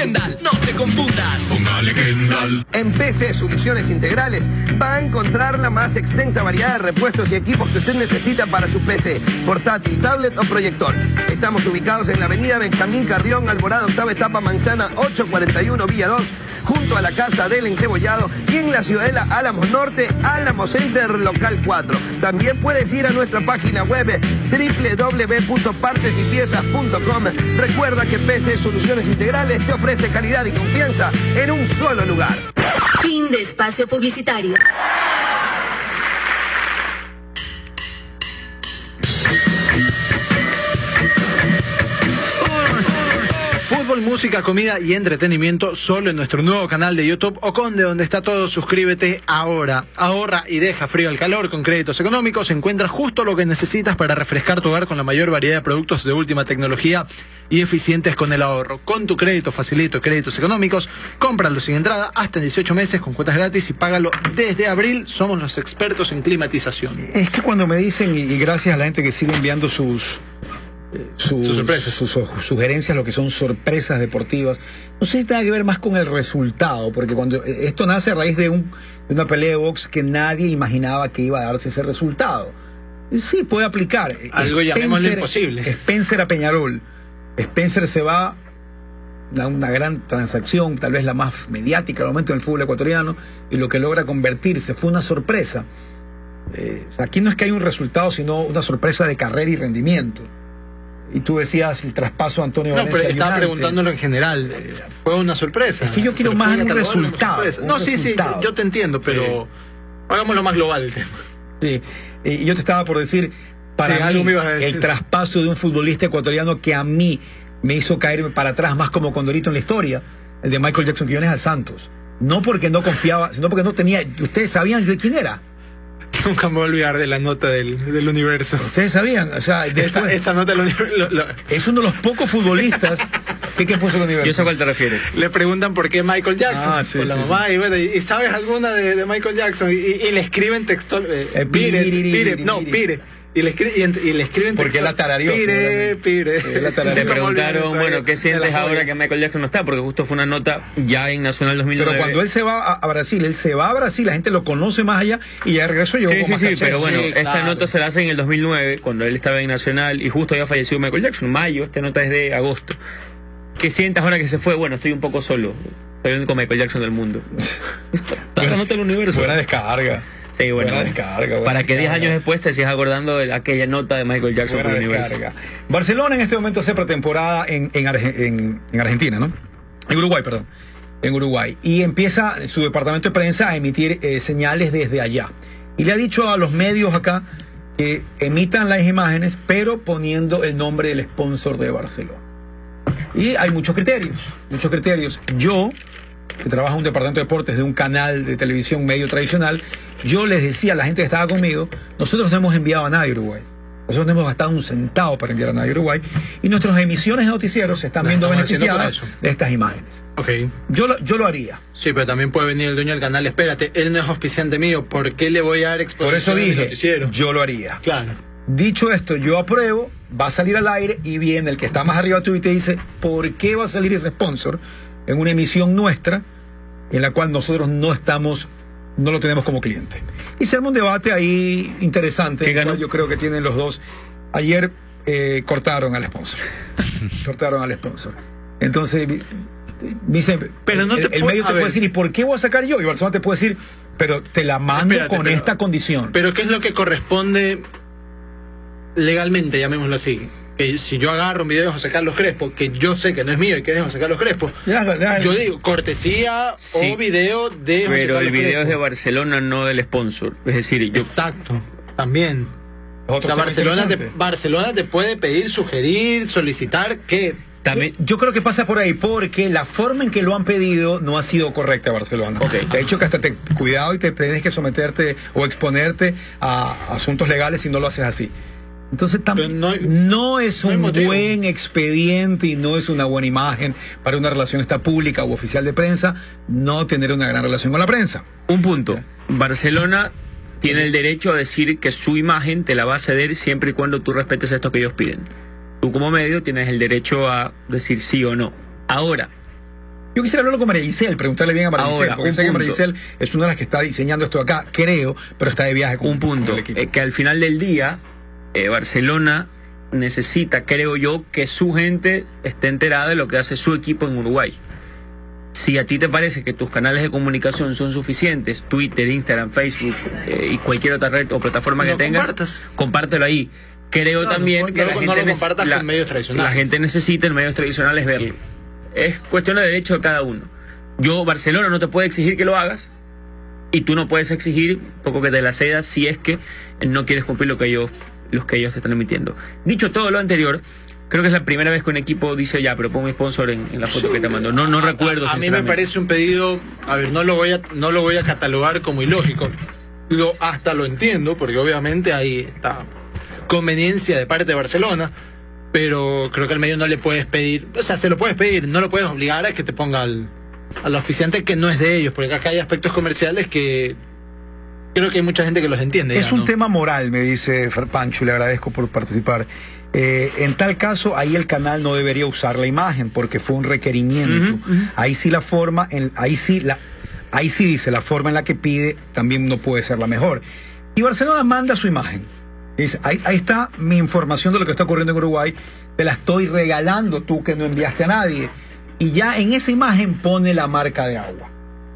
Kendall. No se confundan. Póngale Kendall. En PC Soluciones Integrales va a encontrar la más extensa variedad de repuestos y equipos que usted necesita para su PC, portátil, tablet o proyector. Estamos ubicados en la avenida Benjamín Carrión, Alborada, octava etapa, manzana 841, Villa 2, junto a la Casa del Encebollado y en la Ciudadela Álamos Norte, Álamos Center, local 4. También puedes ir a nuestra página web www.partesypiezas.com. Recuerda que PC Soluciones Integrales te ofrece calidad y confianza en un solo lugar. Fin de espacio publicitario. Música, comida y entretenimiento solo en nuestro nuevo canal de YouTube Oconde, donde está todo. Suscríbete ahora. Ahorra y deja frío el calor con créditos económicos. Encuentras justo lo que necesitas para refrescar tu hogar con la mayor variedad de productos de última tecnología y eficientes con el ahorro. Con tu crédito facilito créditos económicos, cómpralo sin entrada hasta en 18 meses con cuotas gratis y págalo desde abril. Somos los expertos en climatización. Es que cuando me dicen, y, gracias a la gente que sigue enviando sus, sus, Sus sus su- sugerencias, lo que son sorpresas deportivas. No sé si tenga que ver más con el resultado, porque cuando eh, esto nace a raíz de, un, de una pelea de box que nadie imaginaba que iba a darse ese resultado. Sí, puede aplicar. Algo llamémosle imposible. Spencer a Peñarol. Spencer se va a una gran transacción, tal vez la más mediática al momento en el fútbol ecuatoriano, y lo que logra convertirse fue una sorpresa. Eh, aquí no es que hay un resultado, sino una sorpresa de carrera y rendimiento. Y tú decías el traspaso a Antonio No, pero Valencia estaba preguntándolo en general. Eh, Fue una sorpresa. Es que yo quiero más un resultado, un No, sí, sí, yo te entiendo, pero hagámoslo más global el tema. Sí, eh, y yo te estaba por decir, para Sí, mí, algo me ibas a decir. el traspaso de un futbolista ecuatoriano que a mí me hizo caerme para atrás más como Condorito en la historia, el de Michael Jackson Quiñones al Santos. No porque no confiaba, sino porque no tenía. ¿Ustedes sabían de quién era? [LAUGHS] Nunca me voy a olvidar de la nota del, del universo. ¿Ustedes sabían? O sea, Esa, después- esa nota del universo. lo- lo- es uno de los pocos futbolistas [LAUGHS] que, que puso el universo. Yo sé a cuál te refieres. le preguntan por qué Michael Jackson. Ah, sí, por la sí, mamá. Y, bueno, y, y sabes alguna de, de Michael Jackson. Y, y- y le escriben textual. Eh, Eh, pire, piriri, pire, no, pire. Y le, escri- y le escriben Porque texto, la tarareó, Pire, pire. [LAUGHS] Le ¿Cómo preguntaron, bueno? ¿qué sientes ahora que Michael Jackson no está? Porque justo fue una nota ya en Nacional 2009. Pero cuando él se va a, a Brasil, él se va a Brasil, la gente lo conoce más allá y ya regreso llegó Sí, sí, sí, pero bueno, Sí, esta claro. nota se la hace en el 2009, cuando él estaba en Nacional y justo había fallecido Michael Jackson, mayo, esta nota es de agosto. ¿Qué sientes ahora que se fue? Bueno, estoy un poco solo. Soy el único Michael Jackson del mundo. [LAUGHS] Nota del universo. Buena descarga. Sí, bueno. Buena descarga, buena para que 10 descarga. años después te sigas acordando de aquella nota de Michael Jackson Buena por el universo. descarga. Barcelona en este momento hace pretemporada en, en, Arge- en- en Argentina, ¿no? En Uruguay, perdón. En Uruguay. Y empieza su departamento de prensa a emitir eh, señales desde allá. Y le ha dicho a los medios acá que emitan las imágenes, pero poniendo el nombre del sponsor de Barcelona. Y hay muchos criterios, muchos criterios. Yo, que trabajo en un departamento de deportes de un canal de televisión medio tradicional, yo les decía a la gente que estaba conmigo, nosotros no hemos enviado a nadie a Uruguay. Nosotros no hemos gastado un centavo para enviar a nadie a Uruguay. Y nuestras emisiones de noticieros se están No, viendo beneficiadas por eso. de estas imágenes. Ok. Yo lo, yo lo haría. Sí, pero también puede venir el dueño del canal. Espérate, él no es auspiciante mío. ¿Por qué le voy a dar Por exposición eso en el dije, noticiero? yo lo haría. Claro. Dicho esto, yo apruebo, va a salir al aire y viene el que está más arriba tuyo y te dice, ¿por qué va a salir ese sponsor en una emisión nuestra en la cual nosotros no estamos, no lo tenemos como cliente? Y se arma un debate ahí interesante, ¿Qué el cual ganó? yo creo que tienen los dos. Ayer eh, cortaron al sponsor, [LAUGHS] cortaron al sponsor. Entonces, dice, Pero no el, te el pu- medio te puede decir, ¿y por qué voy a sacar yo? Y Barcelona te puede decir, pero te la mando Espérate, con pero- esta condición. Pero ¿qué es lo que corresponde legalmente, llamémoslo así? Que si yo agarro un video de José Carlos Crespo, que yo sé que no es mío y que es de José Carlos Crespo, Ya, ya, yo digo cortesía Sí. o video de José Pero el video es de. Barcelona, no del sponsor. Es decir, yo Exacto, también. O sea, Barcelona te. Barcelona te puede pedir, sugerir, solicitar que también... Yo creo que pasa por ahí porque la forma en que lo han pedido no ha sido correcta Barcelona. Ok. De hecho que hasta te cuidado y te tienes que someterte o exponerte a asuntos legales si no lo haces así. Entonces no no, hay- es no un buen expediente y no es una buena imagen para una relación esta pública u oficial de prensa no tener una gran relación con la prensa. Un punto. Barcelona tiene el derecho a decir que su imagen te la va a ceder siempre y cuando tú respetes esto que ellos piden. Tú como medio tienes el derecho a decir sí o no. Ahora, Yo quisiera hablarlo con María Giselle, preguntarle bien a María Ahora, Giselle, porque sé que María. Giselle es una de las que está diseñando esto acá, creo, pero está de viaje con un punto, con el equipo. eh, que al final del día eh, Barcelona necesita, creo yo, que su gente esté enterada de lo que hace su equipo en Uruguay. Si a ti te parece que tus canales de comunicación son suficientes, Twitter, Instagram, Facebook eh, y cualquier otra red o plataforma que tengas, compartas. compártelo ahí. Creo No, también no, que la gente la- con medios tradicionales. La gente necesita en medios tradicionales verlo. Es cuestión de derecho de cada uno. Yo, Barcelona, no te puede exigir que lo hagas y tú no puedes exigir poco que te la cedas si es que no quieres cumplir lo que ellos, los que ellos están emitiendo. Dicho todo lo anterior, creo que es la primera vez que un equipo dice ya, pero pon mi sponsor en, en la foto que te mando. No, no A- recuerdo. A, a mí me parece un pedido, a ver, no lo voy a, no lo voy a catalogar como ilógico. Lo, hasta lo entiendo, porque obviamente hay esta conveniencia de parte de Barcelona, pero creo que al medio no le puedes pedir, o sea, se lo puedes pedir, no lo puedes obligar a que te ponga al, al oficiante que no es de ellos, porque acá hay aspectos comerciales que creo que hay mucha gente que los entiende. Es ya, un ¿no? tema moral, me dice Pancho, y le agradezco por participar. Eh, en tal caso, ahí el canal no debería usar la imagen porque fue un requerimiento. Ahí sí la forma, en, ahí sí la, ahí sí dice la forma en la que pide también no puede ser la mejor. Y Barcelona manda su imagen. Dice, ahí, ahí está mi información de lo que está ocurriendo en Uruguay. Te la estoy regalando tú que no enviaste a nadie. Y ya en esa imagen pone la marca de agua.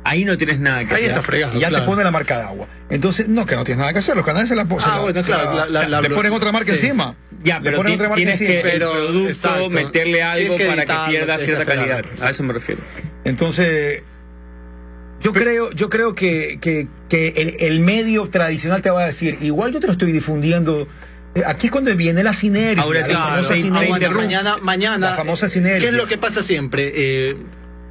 Ahí no tienes nada que Ahí hacer. está fregado. Y ya claro. te pone la marca de agua. Entonces, no, que no tienes nada que hacer. Los canales se la ponen. Ah, bueno, claro, la- la- la- le ponen otra marca sí. encima. Ya, Le pero ponen ti- otra marca tienes que encima. Pero, el producto exacto. meterle algo que para que pierda cierta que calidad. algo, A eso me refiero. Entonces, yo creo, yo creo que, que, que el, el medio tradicional te va a decir, igual yo te lo estoy difundiendo. Eh, Aquí es cuando viene la sinergia. Ahora, la claro, famosa sinergia. interrumpe. mañana, mañana. La famosa sinergia. ¿Qué es lo que pasa siempre? Eh,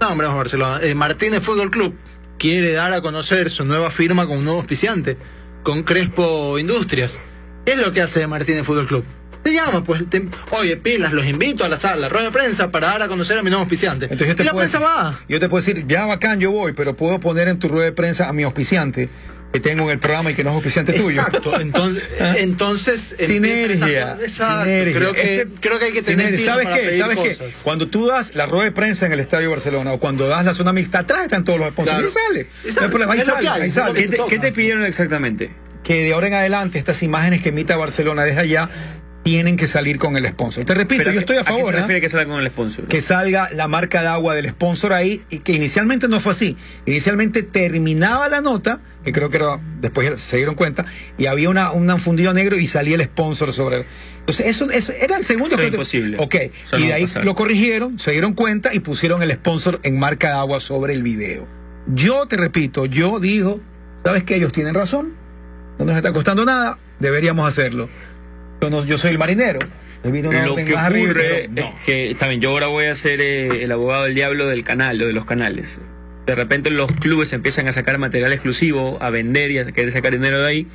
no, hombre, vamos a Barcelona. Eh, Martínez Fútbol Club quiere dar a conocer su nueva firma con un nuevo auspiciante, con Crespo Industrias. ¿Qué es lo que hace Martínez Fútbol Club? Te llama, pues, te- oye, pilas, los invito a la sala, rueda de prensa para dar a conocer a mi nuevo auspiciante. Entonces yo te y la puedo prensa va. Yo te puedo decir, ya bacán, yo voy, pero puedo poner en tu rueda de prensa a mi auspiciante. Que tengo en el programa y que no es oficiante tuyo. Exacto, entonces, [LAUGHS] ¿Ah? entonces Sinergia. Exacto, sinergia. Creo que, Este- creo que hay que tener sinergia. ¿Sabes para qué? pedir ¿Sabes qué? Cuando tú das la rueda de prensa en el Estadio Barcelona o cuando das la zona mixta, atrás están todos los sponsors. Claro. Ahí sale. Y No sale. hay problema, ahí Es lo sale, que hay, ahí es lo sale. ¿Qué te, qué te pidieron exactamente? que de ahora en adelante estas imágenes que emita Barcelona desde allá tienen que salir con el sponsor. Te repito, Pero yo estoy a ¿A qué favor se ¿ah? refiere que salga con el sponsor? que salga la marca de agua del sponsor ahí y que inicialmente no fue así. Inicialmente terminaba la nota, que creo que era, después se dieron cuenta, y había una, un fundido negro y salía el sponsor sobre él. Entonces, eso, eso eran segundos. Eso es imposible. Ok, Eso y de ahí lo corrigieron, se dieron cuenta y pusieron el sponsor en marca de agua sobre el video. Yo te repito, yo digo, ¿sabes que Ellos tienen razón, no nos está costando nada, deberíamos hacerlo. Yo, no- yo soy el marinero. el vino no Lo que arriba, ocurre pero no. es que también yo ahora voy a ser eh, el abogado del diablo del canal o de los canales. De repente los clubes empiezan a sacar material exclusivo, a vender y a querer sacar dinero de ahí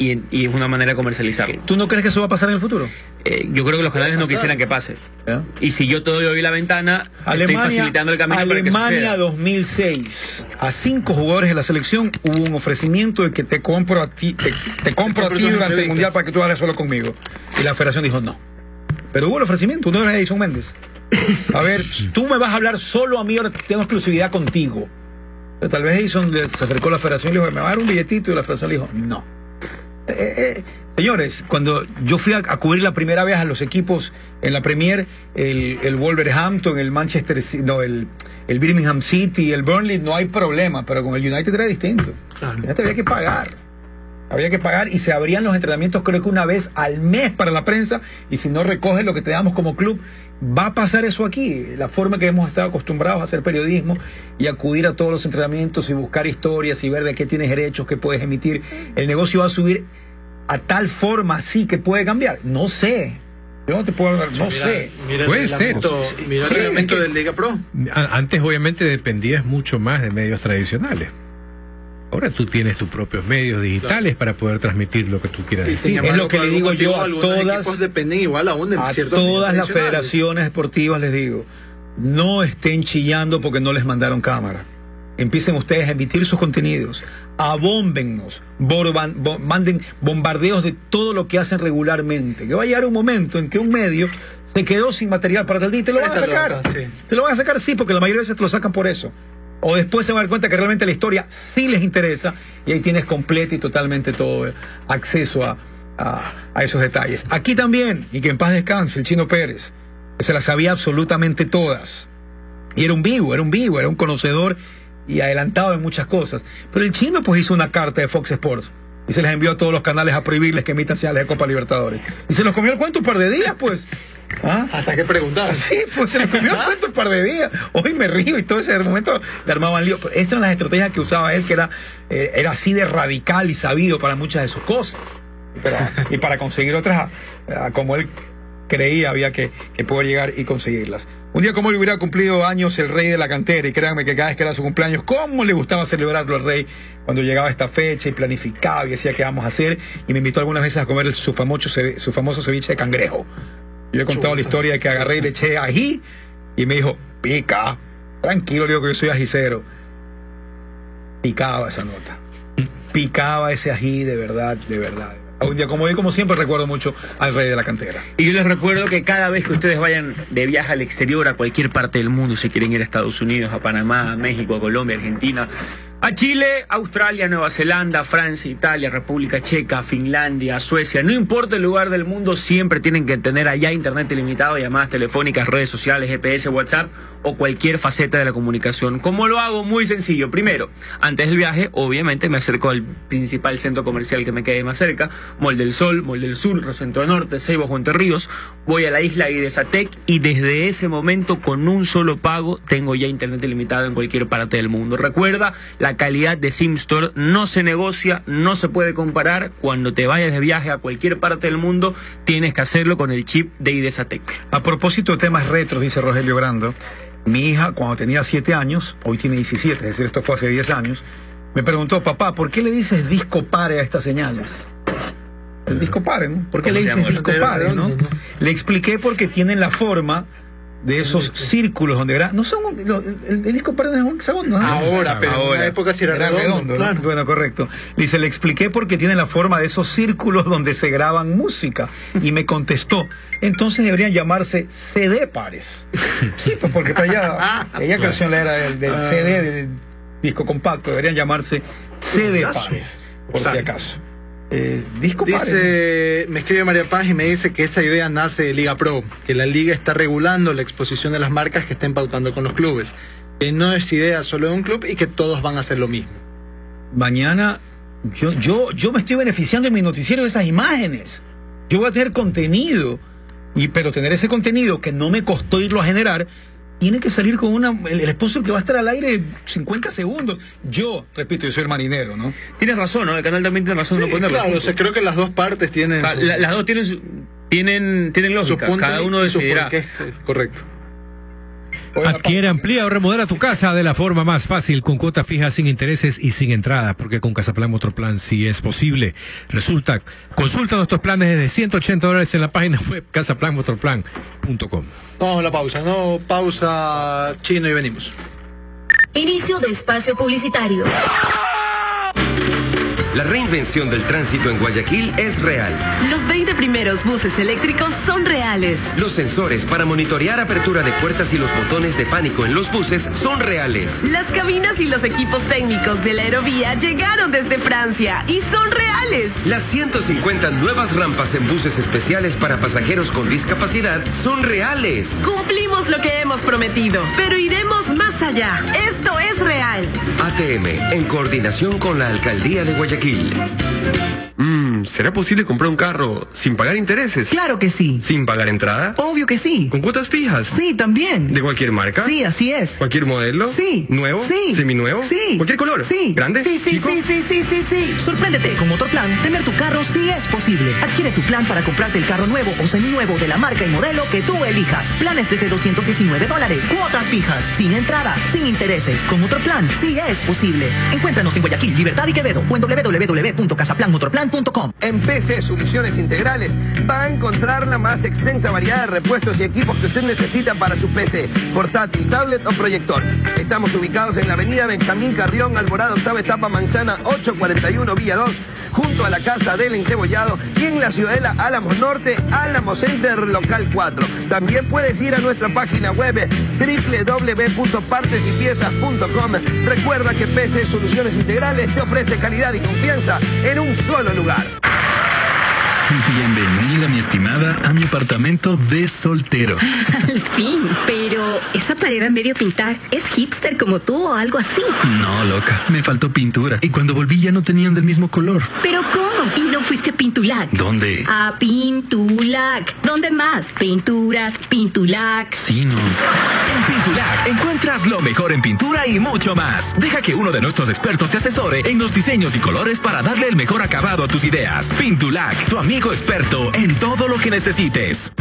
y, en- y es una manera de comercializarlo. ¿Tú no crees que eso va a pasar en el futuro? Eh, yo creo que los canales no quisieran que pase. ¿Ya? Y si yo te doy hoy la ventana, estoy facilitando el camino Alemania para que suceda. 2006. A cinco jugadores de la selección hubo un ofrecimiento de que te compro a ti, te, te compro a ti durante el mundial para que tú hagas solo conmigo. Y la federación dijo no. Pero hubo el ofrecimiento, uno era Edison Méndez. [LAUGHS] A ver, tú me vas a hablar solo a mí, ahora tengo exclusividad contigo. Pero tal vez Edison le- se acercó a la federación y le dijo, me va a dar un billetito y la federación le dijo, no. Eh, eh, señores, cuando yo fui a, a cubrir la primera vez a los equipos en la Premier, el, el Wolverhampton, el Manchester, Ci- no, el, el Birmingham City, el Burnley, no hay problema, pero con el United era distinto. Te había que pagar. Había que pagar y se abrían los entrenamientos creo que una vez al mes para la prensa y si no recoges lo que te damos como club, va a pasar eso aquí. La forma que hemos estado acostumbrados a hacer periodismo y acudir a todos los entrenamientos y buscar historias y ver de qué tienes derechos, qué puedes emitir. El negocio va a subir a tal forma así que puede cambiar. No sé. Yo no te puedo hablar, no Mira, sé. mira Puede ser. Mira el Sí, reglamento del Liga Pro. A- Antes obviamente dependías mucho más de medios tradicionales. Ahora tú tienes tus propios medios digitales para poder transmitir lo que tú quieras Y decir. sin es lo que le digo yo a todas- igual a ciertos medios todas las federaciones deportivas les digo, no estén chillando porque no les mandaron cámara. Empiecen ustedes a emitir sus contenidos, abómbennos, borban- bo- manden bombardeos de todo lo que hacen regularmente. Que va a llegar un momento en que un medio se quedó sin material para el día y te lo van a sacar. sí. Te lo van a sacar, sí, porque la mayoría de veces te lo sacan por eso. O después se van a dar cuenta que realmente la historia sí les interesa y ahí tienes completo y totalmente todo acceso a, a, a esos detalles. Aquí también, y que en paz descanse, el chino Pérez, que se las sabía absolutamente todas. Y era un vivo, era un vivo, era un conocedor y adelantado en muchas cosas. Pero el chino pues hizo una carta de Fox Sports y se les envió a todos los canales a prohibirles que emitan señales de Copa Libertadores. Y se los comió el cuento un par de días, pues. ¿Ah? Hasta que preguntar. Sí, pues se les comió el cuento un par de días. Hoy me río y todo ese momento le armaban lío. Pero estas eran las estrategias que usaba él, que era, eh, era así de radical y sabido para muchas de sus cosas. Pero- y para conseguir otras, ah, como él creía, había que, que poder llegar y conseguirlas. Un día como hoy hubiera cumplido años el rey de la cantera, y créanme que cada vez que era su cumpleaños, cómo le gustaba celebrarlo al rey cuando llegaba esta fecha y planificaba y decía qué vamos a hacer, y me invitó algunas veces a comer su, famoso, su famoso ceviche de cangrejo. Yo he contado la historia de que agarré y le eché ají, y me dijo, pica, tranquilo, le digo que yo soy ajicero. Picaba esa nota. Picaba ese ají de verdad, de verdad. Un día como hoy, como siempre, recuerdo mucho al rey de la cantera. Y yo les recuerdo que cada vez que ustedes vayan de viaje al exterior, a cualquier parte del mundo, si quieren ir a Estados Unidos, a Panamá, a México, a Colombia, Argentina, a Chile, Australia, Nueva Zelanda, Francia, Italia, República Checa, Finlandia, Suecia, no importa el lugar del mundo, siempre tienen que tener allá internet ilimitado, llamadas telefónicas, redes sociales, GPS, WhatsApp o cualquier faceta de la comunicación. ¿Cómo lo hago? Muy sencillo. Primero, antes del viaje, obviamente me acerco al principal centro comercial que me quede más cerca, Mall del Sol, Mall del Sur, Rosento Norte, Ceibo, Entre Ríos, voy a la isla Idesatec y desde ese momento con un solo pago tengo ya internet ilimitado en cualquier parte del mundo. Recuerda, la calidad de SimStore no se negocia, no se puede comparar. Cuando te vayas de viaje a cualquier parte del mundo, tienes que hacerlo con el chip de Idesatec. A propósito de temas retros, dice Rogelio Grando, mi hija, cuando tenía 7 años, hoy tiene 17, es decir, esto fue hace 10 años, me preguntó, papá, ¿por qué le dices disco pare a estas señales? El disco pare, ¿no? ¿Por qué ¿Cómo le dices disco pare, no? Le expliqué porque tienen la forma de esos círculos donde era no son el, el disco perdón es un hexágono ¿no? Ahora, pero en una época sí era redondo, ¿no? claro. bueno correcto dice le expliqué porque tiene la forma de esos círculos donde se graban música y me contestó entonces deberían llamarse CD pares [LAUGHS] sí pues porque para allá ella creció en la era del, del Ah. CD del disco compacto deberían llamarse CD pares por si acaso eh, disco Dice, me escribe María Paz y me dice que esa idea nace de Liga Pro, que la liga está regulando la exposición de las marcas que estén pautando con los clubes, que no es idea solo de un club y que todos van a hacer lo mismo. mañana yo, yo, yo me estoy beneficiando en mi noticiero de esas imágenes. Yo voy a tener contenido, y pero tener ese contenido que no me costó irlo a generar, tiene que salir con una, el, el sponsor que va a estar al aire 50 segundos. Yo, repito, yo soy el marinero, ¿no? Tienes razón, ¿no? El canal también tiene razón Sí, no ponerlo. claro, o sea, creo que las dos partes tienen... O sea, la- las dos tienen, su- tienen, tienen su lógica, cada uno su decidirá. porqué, es correcto. Adquiere, amplía o remodela tu casa de la forma más fácil, con cuotas fijas, sin intereses y sin entrada, porque con Casaplan Motroplan sí es posible. Resulta, consulta nuestros planes desde 180 dólares en la página [LAUGHS] web casaplanmotroplan.com. Vamos a la pausa, ¿no? Pausa chino y venimos. Inicio de espacio publicitario. La reinvención del tránsito en Guayaquil es real. Los 20 primeros buses eléctricos son reales. Los sensores para monitorear apertura de puertas y los botones de pánico en los buses son reales. Las cabinas y los equipos técnicos de la aerovía llegaron desde Francia y son reales. Las 150 nuevas rampas en buses especiales para pasajeros con discapacidad son reales. Cumplimos lo que hemos prometido, pero iremos más allá. Esto es real. ATM, en coordinación con la Alcaldía de Guayaquil. Mm, ¿Será posible comprar un carro sin pagar intereses? Claro que sí. ¿Sin pagar entrada? Obvio que sí. ¿Con cuotas fijas? Sí, también. ¿De cualquier marca? Sí, así es. ¿Cualquier modelo? Sí. ¿Nuevo? Sí. ¿Seminuevo? Sí. ¿Cualquier color? Sí. ¿Grande? Sí, sí, ¿Chico? sí, sí, sí, sí, sí. Sorpréndete. Con Motorplan, tener tu carro sí es posible. Adquiere tu plan para comprarte el carro nuevo o seminuevo de la marca y modelo que tú elijas. Planes desde 219 dólares. Cuotas fijas. Sin entrada. Sin intereses. Con Motorplan sí es posible. Encuéntranos en Guayaquil, Libertad y Quevedo o en www.casaplanmotorplan.com. En PC Soluciones Integrales va a encontrar la más extensa variedad de repuestos y equipos que usted necesita para su PC, portátil, tablet o proyector. Estamos ubicados en la avenida Benjamín Carrión, Alborada, octava etapa, manzana 841, vía 2, junto a la casa del encebollado y en la ciudadela Álamos Norte, Álamos Center, local 4. También puedes ir a nuestra página web www.partesypiezas.com. Recuerda que PC Soluciones Integrales te ofrece calidad y confianza en un solo lugar. Bienvenida, mi estimada, a mi apartamento de soltero. [LAUGHS] Al fin, pero esa pared a medio pintar, ¿es hipster como tú o algo así? No, loca, me faltó pintura. Y cuando volví ya no tenían del mismo color. ¿Pero cómo? ¿Y no fuiste a Pintulac? ¿Dónde? A Pintulac. ¿Dónde más? Pinturas, Pintulac. Sí, no. En Pintulac encuentras lo mejor en pintura y mucho más. Deja que uno de nuestros expertos te asesore en los diseños y colores para darle el mejor acabado a tus ideas. Pintulac, tu amigo experto en todo lo que necesites.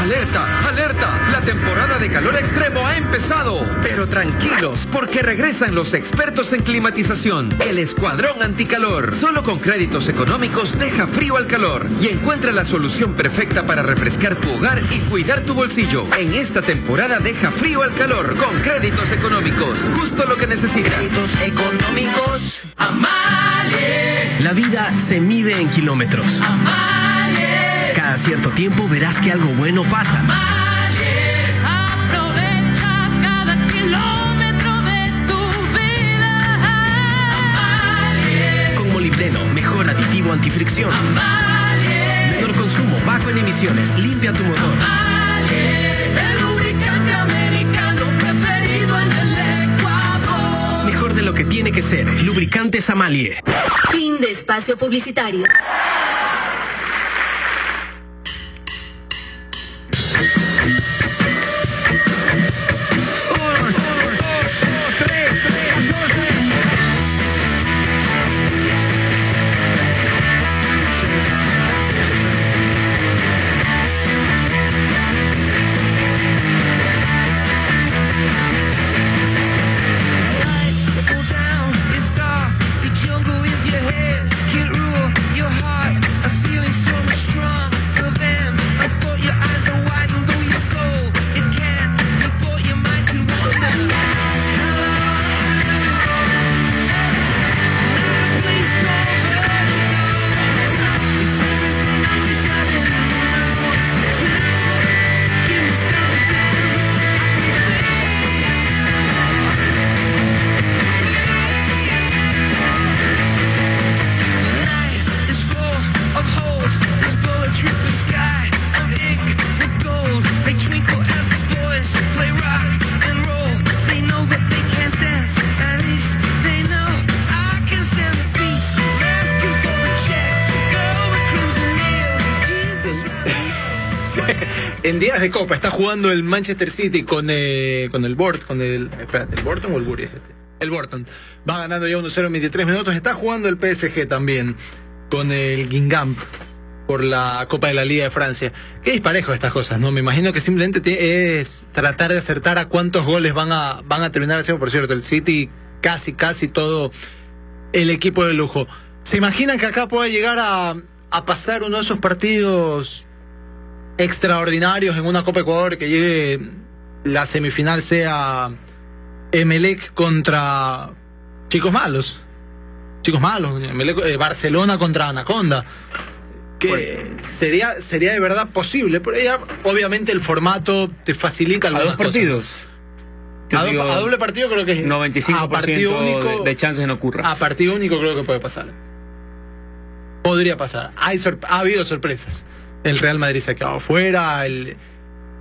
¡Alerta! ¡Alerta! La temporada de calor extremo ha empezado. Pero tranquilos, porque regresan los expertos en climatización. El Escuadrón Anticalor. Solo con créditos económicos deja frío al calor y encuentra la solución perfecta para refrescar tu hogar y cuidar tu bolsillo. En esta temporada deja frío al calor con créditos económicos. Justo lo que necesitas. Créditos económicos. Amalie. La vida se mide en kilómetros. Amalie. Cada cierto tiempo verás que algo bueno pasa. Antifricción. Menor consumo, bajo en emisiones, limpia tu motor. El lubricante americano preferido en el Ecuador. Mejor de lo que tiene que ser. Lubricantes Amalie. Fin de espacio publicitario. De Copa está jugando el Manchester City con, eh, con el Bort, con el, espérate, ¿el Borton o el Bury? El Borton. Va ganando ya 1-0 en 23 minutos. Está jugando el PSG también con el Guingamp por la Copa de la Liga de Francia. Qué disparejo estas cosas, ¿no? Me imagino que simplemente es tratar de acertar a cuántos goles van a, van a terminar haciendo. Por cierto, el City casi, casi todo el equipo de lujo. ¿Se imaginan que acá pueda llegar a, a pasar uno de esos partidos extraordinarios en una Copa Ecuador que llegue la semifinal sea Emelec contra chicos malos? Chicos malos, Emelec- eh, Barcelona contra Anaconda que sería sería de verdad posible pero ya obviamente el formato te facilita dos partidos. a, do- a doble partido creo que es 95% a partido único de, de chances no ocurra. a partido único creo que puede pasar podría pasar hay ha habido sorpresas el Real Madrid se ha quedado fuera el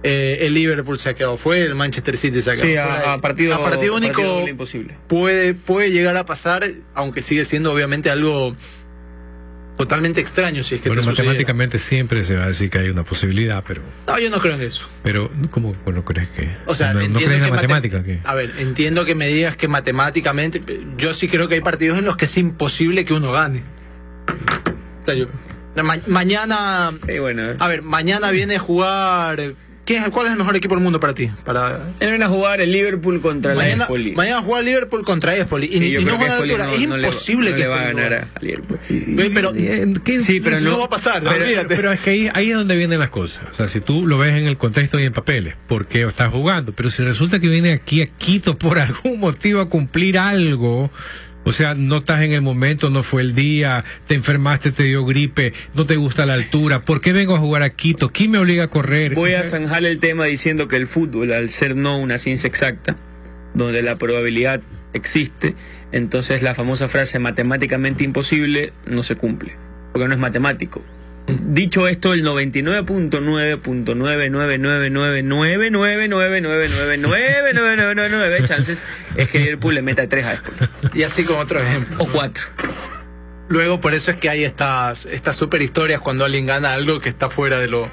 eh, el Liverpool se ha quedado fuera el Manchester City se ha quedado Sí, fuera a, a partido, a partido único partido imposible. puede puede llegar a pasar aunque sigue siendo obviamente algo totalmente extraño si es que Bueno, te sucediera. matemáticamente siempre se va a decir que hay una posibilidad, pero, no yo no creo en eso pero ¿cómo bueno, crees que? O sea, no, no crees en la matemática que A ver, entiendo que me digas que matemáticamente, yo sí creo que hay partidos en los que es imposible que uno gane. O sea, yo- ma- mañana, bueno. a ver, mañana viene a jugar. ¿quién es, ¿Cuál es el mejor equipo del mundo para ti? Para Vienen a jugar el Liverpool contra la mañana, Espoli. mañana juega Liverpool contra Espoli y, Sí, yo y creo no que juega a la Espoli altura. no- es no le va- imposible no que le va a ganar a Liverpool. Ve, Pero Sí, pero no- va a pasar, pero, olvídate. pero es que ahí, ahí es donde vienen las cosas. O sea, si tú lo ves en el contexto y en papeles, ¿por qué estás jugando? Pero si resulta que viene aquí a Quito por [LAUGHS] algún motivo a cumplir algo, o sea, no estás en el momento, no fue el día, te enfermaste, te dio gripe, no te gusta la altura, ¿por qué vengo a jugar a Quito? ¿Quién me obliga a correr? Voy a zanjar el tema diciendo que el fútbol, al ser no una ciencia exacta, donde la probabilidad existe, entonces la famosa frase matemáticamente imposible no se cumple, porque no es matemático. Dicho esto, el 99.9.9999999999999 chances es que Liverpool le meta 3 a Espoli. Y así como otro ejemplo. O 4. Luego por eso es que hay estas estas super historias cuando alguien gana algo que está fuera de lo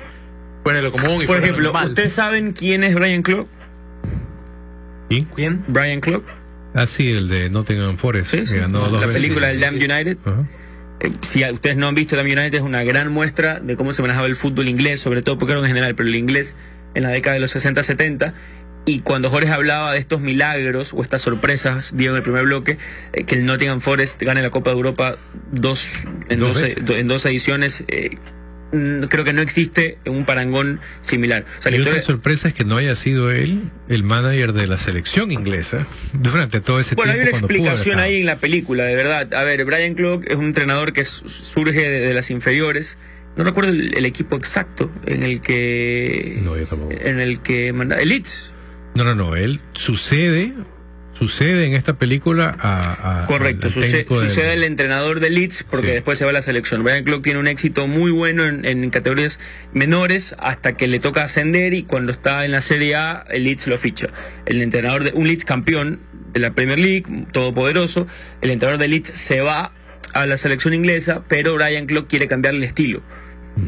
fuera de lo común y Por ejemplo. ¿ustedes saben quién es Brian Clough? ¿Quién? Brian Clough. Ah, sí, el de Nottingham Forest, que ganó dos la película del Damn. United. Ajá. Eh, si ustedes no han visto Damn United, es una gran muestra de cómo se manejaba el fútbol inglés, sobre todo porque era en general, pero el inglés en la década de los 60-70. Y cuando Jorge hablaba de estos milagros o estas sorpresas, dio en el primer bloque, eh, que el Nottingham Forest gane la Copa de Europa dos, en, Dos en dos ediciones, eh, creo que no existe un parangón similar. O sea, y otra historia- sorpresa es que no haya sido él el manager de la selección inglesa durante todo ese Bueno, hay tiempo. una cuando pudo haber explicación ahí en la película, de verdad. A ver, Brian Clough es un entrenador que surge de, de las inferiores. No recuerdo el, el equipo exacto en el que No, yo tampoco. en el que manda el Leeds. No, no, no, él sucede, sucede en esta película a, a- Correcto, al sucede, del- el entrenador de Leeds porque Sí. después se va a la selección. Brian Clough tiene un éxito muy bueno en, en categorías menores hasta que le toca ascender y cuando está en la Serie A el Leeds lo ficha. El entrenador de un Leeds campeón de la Premier League, todopoderoso, el entrenador de Leeds se va a la selección inglesa, pero Brian Clough quiere cambiar el estilo.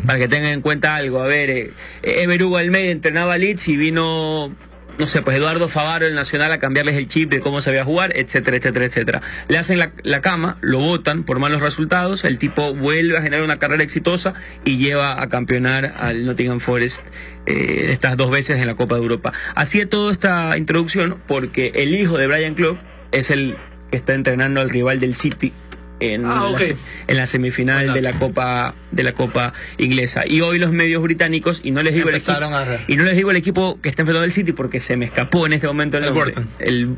Para que tengan en cuenta algo, a ver, eh, Ever Hugo Almeida entrenaba a Leeds y vino no sé, pues Eduardo Favaro, el Nacional, a cambiarles el chip de cómo sabía jugar, etcétera, etcétera, etcétera. Le hacen la, la cama, lo votan por malos resultados, el tipo vuelve a generar una carrera exitosa y lleva a campeonar al Nottingham Forest eh, estas dos veces en la Copa de Europa. Así es toda esta introducción porque el hijo de Brian Clough es el que está entrenando al rival del City en, Ah, la, en la semifinal de la Copa de la Copa inglesa y hoy los medios británicos y no les digo el equipo y no les digo el equipo que está enfrentando el City porque se me escapó en este momento el, El nombre. El,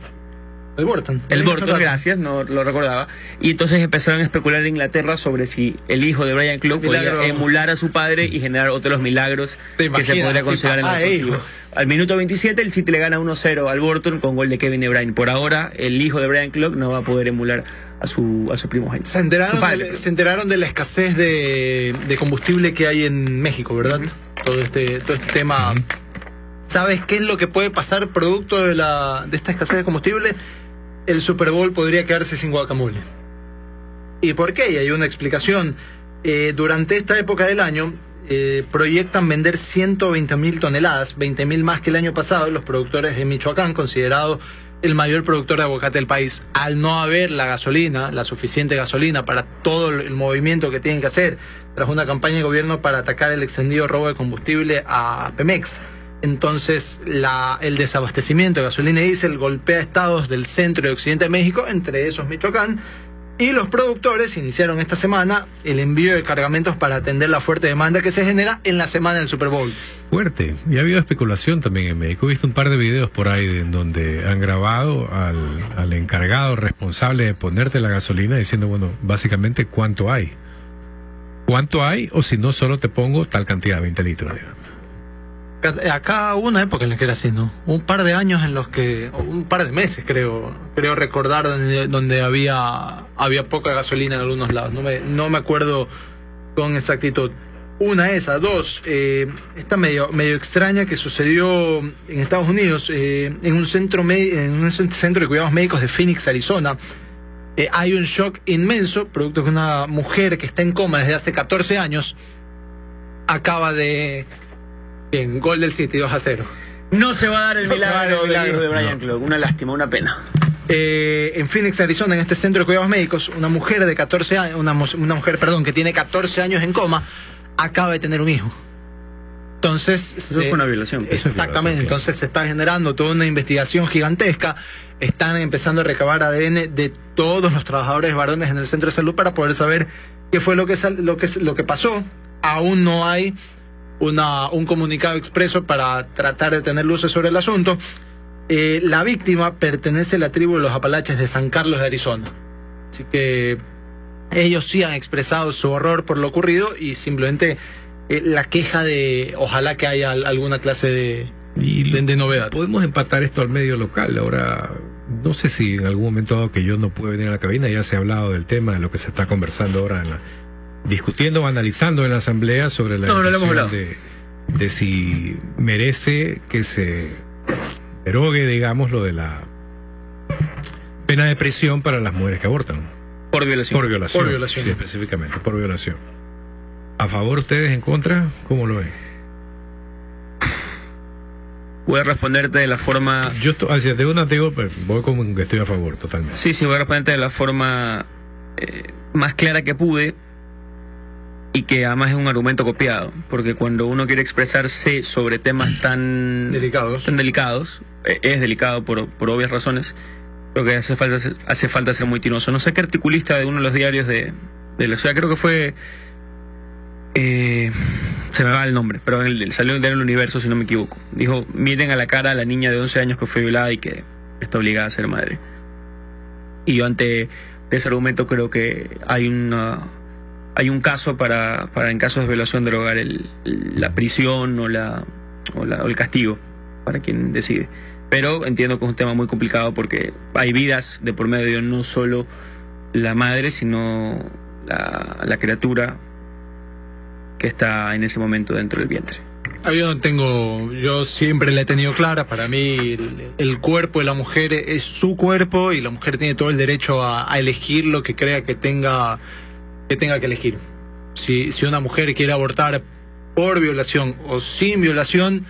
El Borton. el rato. gracias, no lo recordaba. Y entonces empezaron a especular en Inglaterra sobre si el hijo de Brian Clough podía emular a su padre y generar otro de los milagros ¿Te que se podría considerar en el hijo. Al minuto 27 el City le gana 1-0 al Bolton con gol de Kevin De Bruyne. Por ahora el hijo de Brian Clough no va a poder emular a su a su primogénito. Se enteraron, padre, de, se enteraron de la escasez de, de combustible que hay en México, ¿verdad? Todo este todo este tema. ¿Sabes qué es lo que puede pasar producto de la de esta escasez de combustible? El Super Bowl podría quedarse sin guacamole. ¿Y por qué? Y hay una explicación. Eh, durante esta época del año, eh, proyectan vender 120 mil toneladas, 20 mil más que el año pasado, los productores de Michoacán, considerado el mayor productor de aguacate del país, al no haber la gasolina, la suficiente gasolina para todo el movimiento que tienen que hacer, tras una campaña de gobierno para atacar el extendido robo de combustible a Pemex. Entonces, la, el desabastecimiento de gasolina y diésel golpea estados del centro y occidente de México, entre esos Michoacán, y los productores iniciaron esta semana el envío de cargamentos para atender la fuerte demanda que se genera en la semana del Super Bowl. Fuerte. Y ha habido especulación también en México. He visto un par de videos por ahí en donde han grabado al, al encargado responsable de ponerte la gasolina diciendo, bueno, básicamente cuánto hay. ¿Cuánto hay? O si no, solo te pongo tal cantidad, 20 litros. Digamos. Acá una época en la que era así, ¿no? Un par de años en los que, un par de meses creo, creo recordar donde, donde había, había poca gasolina en algunos lados. No me, no me acuerdo con exactitud. Una esa, dos, eh, esta medio, medio extraña que sucedió en Estados Unidos, eh, en un centro en un centro de cuidados médicos de Phoenix, Arizona. Eh, hay un shock inmenso, producto de una mujer que está en coma desde hace 14 años acaba de Bien, gol del City, 2 a 0. No se va a dar el milagro, de, Brian no. Una lástima, una pena. Eh, en Phoenix, Arizona, en este centro de cuidados médicos, una mujer de 14 años, una, una mujer, perdón, que tiene 14 años en coma, acaba de tener un hijo. Entonces, eso fue una violación. Exactamente, entonces se está generando toda una investigación gigantesca. Están empezando a recabar ADN de todos los trabajadores varones en el centro de salud para poder saber qué fue lo que lo que lo que pasó. Aún no hay una, un comunicado expreso para tratar de tener luces sobre el asunto. Eh, la víctima pertenece a la tribu de los Apalaches de San Carlos de Arizona. Así que ellos sí han expresado su horror por lo ocurrido y simplemente eh, la queja de ojalá que haya alguna clase de, de, novedad. Podemos empatar esto al medio local. Ahora, no sé si en algún momento dado que yo no puedo venir a la cabina, ya se ha hablado del tema, de lo que se está conversando ahora en la, discutiendo o analizando en la Asamblea sobre la decisión de, de, si merece que se derogue, digamos, lo de la pena de prisión para las mujeres que abortan. Por violación. Por violación. Por violación. Sí, específicamente, por violación. ¿A favor ustedes, en contra? ¿Cómo lo ven? Voy a responderte de la forma... Yo estoy, hacia de una digo, pues, voy como que estoy a favor totalmente. Sí, sí, voy a responderte de la forma eh, más clara que pude y que además es un argumento copiado, porque cuando uno quiere expresarse sobre temas [CLEARS THROAT] tan delicados, tan delicados eh, es delicado por, por obvias razones, creo que hace falta, hace falta ser muy tinoso. No sé qué articulista de uno de los diarios de, de la ciudad, creo que fue... Eh, se me va el nombre, pero el, salió en el universo, si no me equivoco. Dijo, miren a la cara a la niña de 11 años que fue violada y que está obligada a ser madre. Y yo ante ese argumento creo que hay una hay un caso para, para en casos de violación derogar el, la prisión o, la, o, la, o el castigo para quien decide. Pero entiendo que es un tema muy complicado porque hay vidas de por medio, no solo la madre, sino la, la criatura que está en ese momento dentro del vientre. Ah, yo tengo, yo siempre la he tenido clara, para mí el, cuerpo de la mujer es su cuerpo y la mujer tiene todo el derecho a elegir lo que crea que tenga que tenga que elegir. Si, si una mujer quiere abortar por violación o sin violación,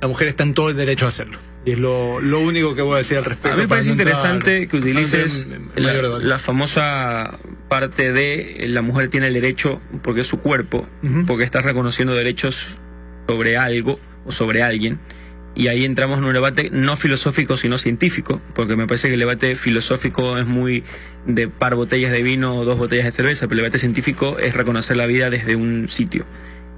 la mujer está en todo el derecho a hacerlo. Y es lo, lo único que voy a decir al respecto. A mí me parece interesante que utilices la, la, famosa parte de la mujer tiene el derecho, porque es su cuerpo, uh -huh. porque está reconociendo derechos sobre algo o sobre alguien y ahí entramos en un debate no filosófico sino científico, porque me parece que el debate filosófico es muy de par botellas de vino o dos botellas de cerveza, pero el debate científico es reconocer la vida desde un sitio.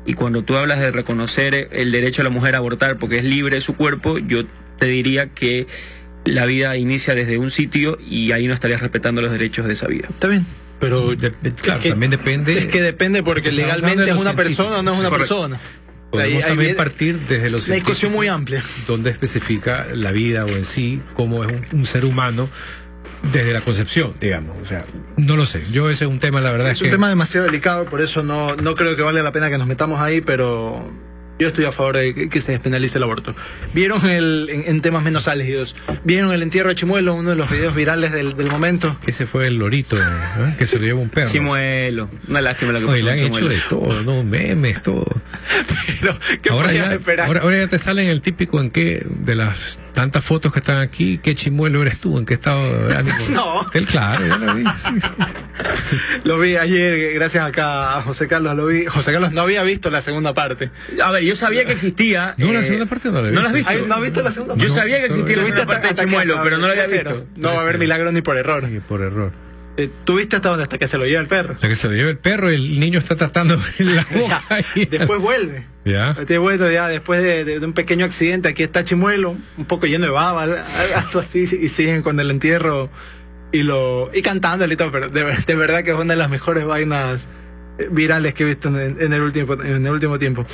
Y cuando tú hablas de reconocer el derecho a la mujer a abortar porque es libre su cuerpo, yo te diría que la vida inicia desde un sitio y ahí no estarías respetando los derechos de esa vida. Está bien. Pero claro, que, también depende. Es que depende porque legalmente es una persona o no es una persona. Podemos ahí, también partir desde los una discusión muy amplia. donde especifica la vida o en sí cómo es un, un, ser humano desde la concepción digamos. O sea no lo sé. Yo ese es un tema la verdad sí, es, es un que... tema demasiado delicado por eso no no creo que valga la pena que nos metamos ahí pero Yo estoy a favor de que, que se despenalice el aborto. ¿Vieron el, en, en temas menos álgidos? ¿Vieron el entierro de Chimuelo, uno de los videos virales del, del momento? Ese fue el lorito ¿eh? que se lo lleva un perro. Chimuelo. Una lástima la que Oye, pasó le han hecho de todo, ¿no? Memes, todo. Pero, ¿qué ahora, podías ya, esperar? ahora, ahora ya te salen el típico en qué, de las tantas fotos que están aquí, qué chimuelo eres tú, en qué estado de ánimo. [LAUGHS] No. Él, claro, ya lo vi. sí. Lo vi ayer, gracias acá a José Carlos, lo vi. José Carlos no había visto la segunda parte. A ver, yo sabía que existía. No, la eh, segunda parte no la he ¿No la has visto. Ay, ¿No has visto la segunda Yo parte? sabía que existía la ¿Tuviste segunda parte de hasta- hasta Chimuelo, pero no la había hasta visto. No va a haber milagro ni por error. Sí, por error. Eh, ¿Tuviste hasta donde? Hasta que se lo lleva el perro. Sea, que se lo lleva el perro y el niño está tratando la boca. ahí. Después vuelve. Ya. Este vuelto ya después de, de- de un pequeño accidente, aquí está Chimuelo, un poco lleno de baba, algo así, y siguen con el entierro y lo y cantándole y todo, pero de, de verdad que es una de las mejores vainas eh, virales que he visto en, en el último en el último tiempo.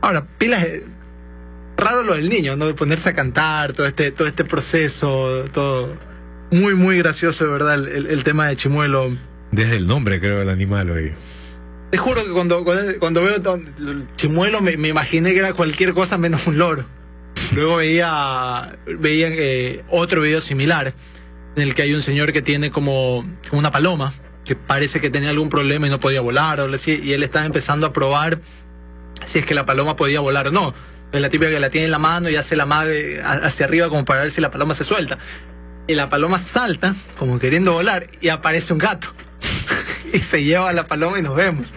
Ahora, pilas eh, raro lo del niño, ¿no? De ponerse a cantar, todo este todo este proceso, todo muy muy gracioso de verdad el, el- tema de Chimuelo. Desde el nombre, creo, del animal hoy. Te juro que cuando, cuando, cuando veo chimuelo me, me imaginé que era cualquier cosa menos un loro. [LAUGHS] Luego veía, veía eh, otro video similar en el que hay un señor que tiene como, como una paloma que parece que tenía algún problema y no podía volar o algo así, y él está empezando a probar si es que la paloma podía volar o no. Es la típica que la tiene en la mano y hace la madre hacia arriba como para ver si la paloma se suelta. Y la paloma salta como queriendo volar y aparece un gato [LAUGHS] y se lleva a la paloma y nos vemos.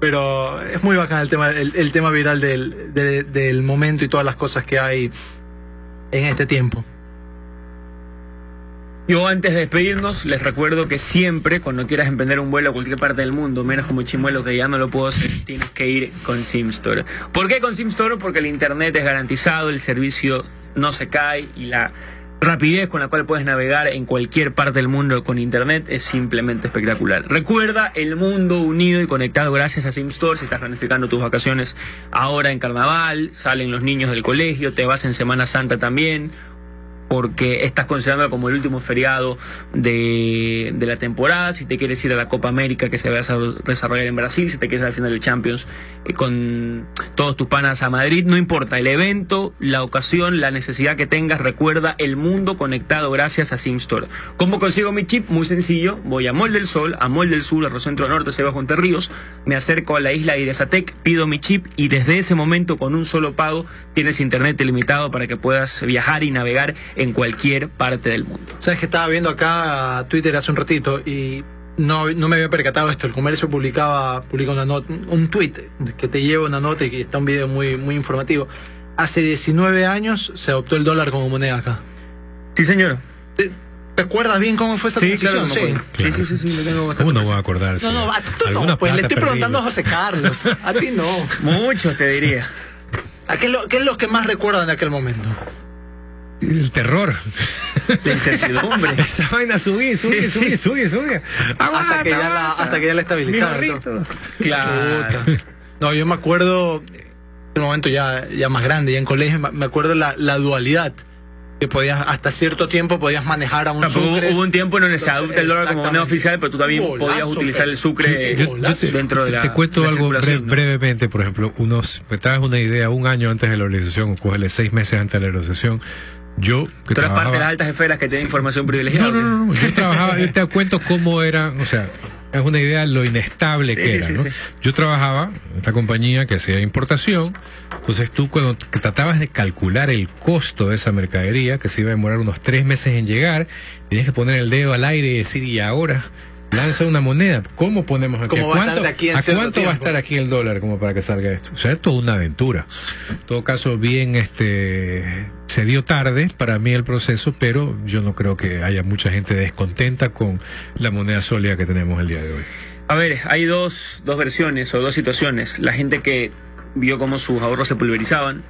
Pero es muy bacán el tema, el, el tema viral del, de- del momento y todas las cosas que hay en este tiempo. Yo antes de despedirnos les recuerdo que siempre cuando quieras emprender un vuelo a cualquier parte del mundo, menos como Chimuelo que ya no lo puedo hacer, tienes que ir con Simstore. ¿Por qué con Simstore? Porque el internet es garantizado, el servicio no se cae y la rapidez con la cual puedes navegar en cualquier parte del mundo con internet es simplemente espectacular. Recuerda el mundo unido y conectado gracias a Simstore. Si estás planificando tus vacaciones ahora en carnaval, salen los niños del colegio, te vas en Semana Santa también porque estás considerando como el último feriado de, la temporada, si te quieres ir a la Copa América que se va a desarro- desarrollar en Brasil, si te quieres ir al final del Champions eh, con todos tus panas a Madrid, no importa, el evento, la ocasión, la necesidad que tengas, recuerda el mundo conectado gracias a SimStore. ¿Cómo consigo mi chip? Muy sencillo, voy a Mall del Sol, a Mall del Sur, a Centro Norte, se bajo entre ríos, me acerco a la isla de Iresatec, pido mi chip y desde ese momento con un solo pago tienes internet ilimitado para que puedas viajar y navegar en cualquier parte del mundo. Sabes que estaba viendo acá Twitter hace un ratito y no, no me había percatado esto. El comercio publicaba, publica una nota, un tweet que te lleva una nota y que está un video muy, muy informativo. Hace 19 años se adoptó el dólar como moneda acá. Sí, señor. ¿Te, te acuerdas bien cómo fue esa Sí, transición? claro, acuerdo. Claro. Sí, sí, sí, sí, lo tengo bastante ¿Cómo no voy a acordarse? No, no, a tú no, pues le estoy preguntando a. José Carlos. A ti no. [LAUGHS] Mucho te diría. ¿A qué, es lo, qué es lo que más recuerdan de aquel momento? El terror. La incertidumbre. [LAUGHS] Esa vaina subí, subí, Sí, subí, sí. subí, subí. hasta, que ya la, hasta que ya la estabilizaron. Gorrito. Claro. No, yo me acuerdo, en un momento ya, ya más grande, ya en colegio, me- acuerdo la, la dualidad. Que podías, hasta cierto tiempo podías manejar a un No, sucre. hubo un tiempo en donde se adopta el dólar como moneda oficial, pero tú también podías utilizar el sucre pero- Yo- yo te, dentro de la te cuento la algo bre- ¿no? brevemente, por ejemplo, unos, me traes una idea un año antes de la organización, o cógele seis meses antes de la organización. Yo, que Tú eres parte de las altas esferas que tienen información privilegiada. no, no, no, yo trabajaba, yo te cuento cómo era, o sea, es una idea de lo inestable Sí, que era, sí, ¿no? Yo trabajaba en esta compañía que hacía importación, entonces tú cuando tratabas de calcular el costo de esa mercadería, que se iba a demorar unos tres meses en llegar, tenías que poner el dedo al aire y decir, y ahora lanza una moneda, ¿cómo ponemos aquí? ¿Cómo ¿A va a estar cuánto, aquí ¿a cuánto va a estar aquí el dólar como para que salga esto? O sea, es toda una aventura. En todo caso, bien, este, se dio tarde para mí el proceso, pero yo no creo que haya mucha gente descontenta con la moneda sólida que tenemos el día de hoy. A ver, hay dos, dos versiones o dos situaciones. La gente que vio cómo sus ahorros se pulverizaban,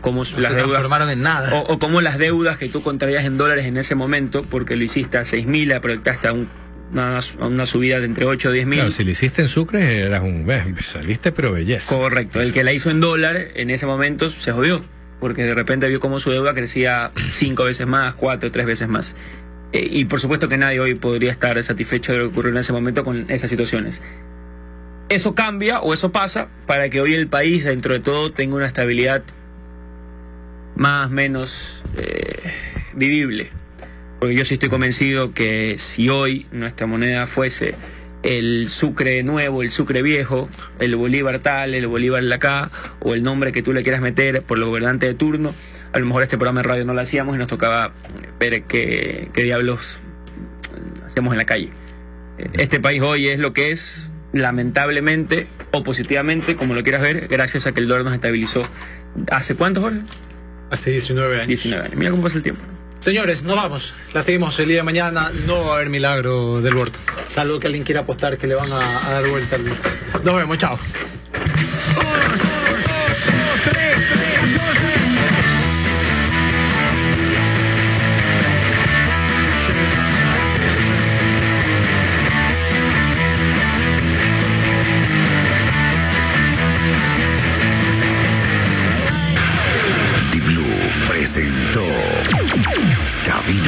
cómo No las se deudas transformaron en nada. o, o cómo las deudas que tú contraías en dólares en ese momento, porque lo hiciste a 6 mil, la proyectaste a, un- una, subida de entre 8 o 10 mil. Claro, si lo hiciste en Sucre, eras un... saliste pero belleza. Correcto, el que la hizo en dólar en ese momento se jodió, porque de repente vio cómo su deuda crecía cinco veces más, cuatro, tres veces más. Eh, y por supuesto que nadie hoy podría estar satisfecho de lo que ocurrió en ese momento con esas situaciones. eso cambia o eso pasa para que hoy el país, dentro de todo, tenga una estabilidad más o menos eh, vivible. Porque yo sí estoy convencido que si hoy nuestra moneda fuese el sucre nuevo, el sucre viejo, el bolívar tal, el bolívar la acá, o el nombre que tú le quieras meter por los gobernantes de turno, a lo mejor este programa de radio no lo hacíamos y nos tocaba ver qué, qué diablos hacíamos en la calle. Este país hoy es lo que es, lamentablemente o positivamente, como lo quieras ver, gracias a que el dólar nos estabilizó. ¿Hace cuántos horas? Hace 19 años. 19 años. Mira cómo pasa el tiempo. Señores, nos vamos. La seguimos el día de mañana. No va a haber milagro del huerto. Salvo que alguien quiera apostar que le van a, a dar vuelta. al- Nos vemos, chao.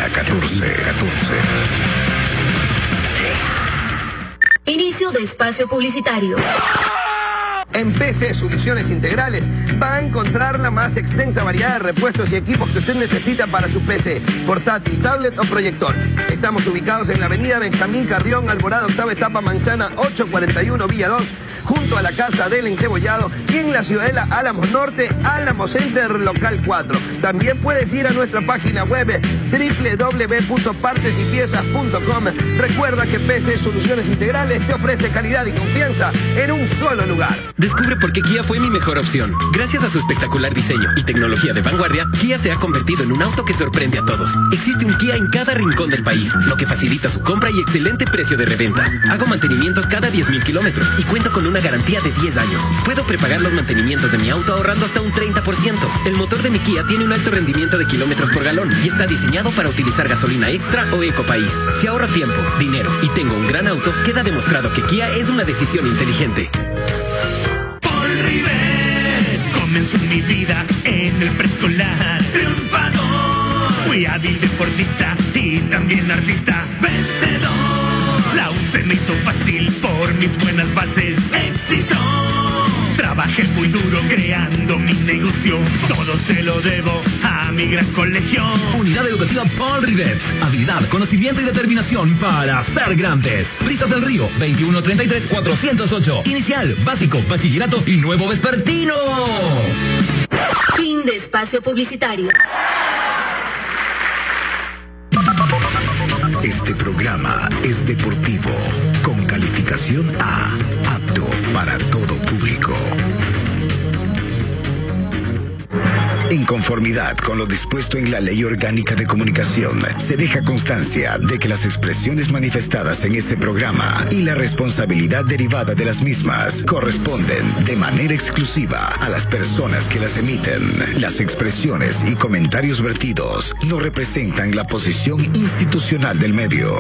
Cabina 14, 14. Inicio de espacio publicitario. En PC Soluciones Integrales va a encontrar la más extensa variedad de repuestos y equipos que usted necesita para su PC, portátil, tablet o proyector. Estamos ubicados en la avenida Benjamín Carrión, Alborada, octava etapa, manzana 841, Villa 2, junto a la Casa del Encebollado y en la Ciudadela Álamos Norte, Álamos Center Local 4. También puedes ir a nuestra página web www.partesypiezas.com. Recuerda que PC Soluciones Integrales te ofrece calidad y confianza en un solo lugar. Descubre por qué Kia fue mi mejor opción. Gracias a su espectacular diseño y tecnología de vanguardia, Kia se ha convertido en un auto que sorprende a todos. Existe un Kia en cada rincón del país, lo que facilita su compra y excelente precio de reventa. Hago mantenimientos cada 10.000 kilómetros y cuento con una garantía de 10 años. Puedo prepagar los mantenimientos de mi auto ahorrando hasta un 30%. El motor de mi Kia tiene un alto rendimiento de kilómetros por galón y está diseñado para utilizar gasolina extra o ecopaís. Si ahorro tiempo, dinero y tengo un gran auto, queda demostrado que Kia es una decisión inteligente. Paul Rivet comenzó mi vida en el preescolar. Triunfador. Fui hábil deportista y también artista. Vencedor. La UC me hizo fácil por mis buenas bases. Se lo debo a mi gran colegio. Unidad Educativa Paul Rivet. Habilidad, conocimiento y determinación para ser grandes. Brisas del Río, 2133-408. Inicial, básico, bachillerato y nuevo vespertino. Fin de espacio publicitario. Este programa es deportivo, con calificación A, apto para todo público. En conformidad con lo dispuesto en la Ley Orgánica de Comunicación, se deja constancia de que las expresiones manifestadas en este programa y la responsabilidad derivada de las mismas corresponden de manera exclusiva a las personas que las emiten. Las expresiones y comentarios vertidos no representan la posición institucional del medio.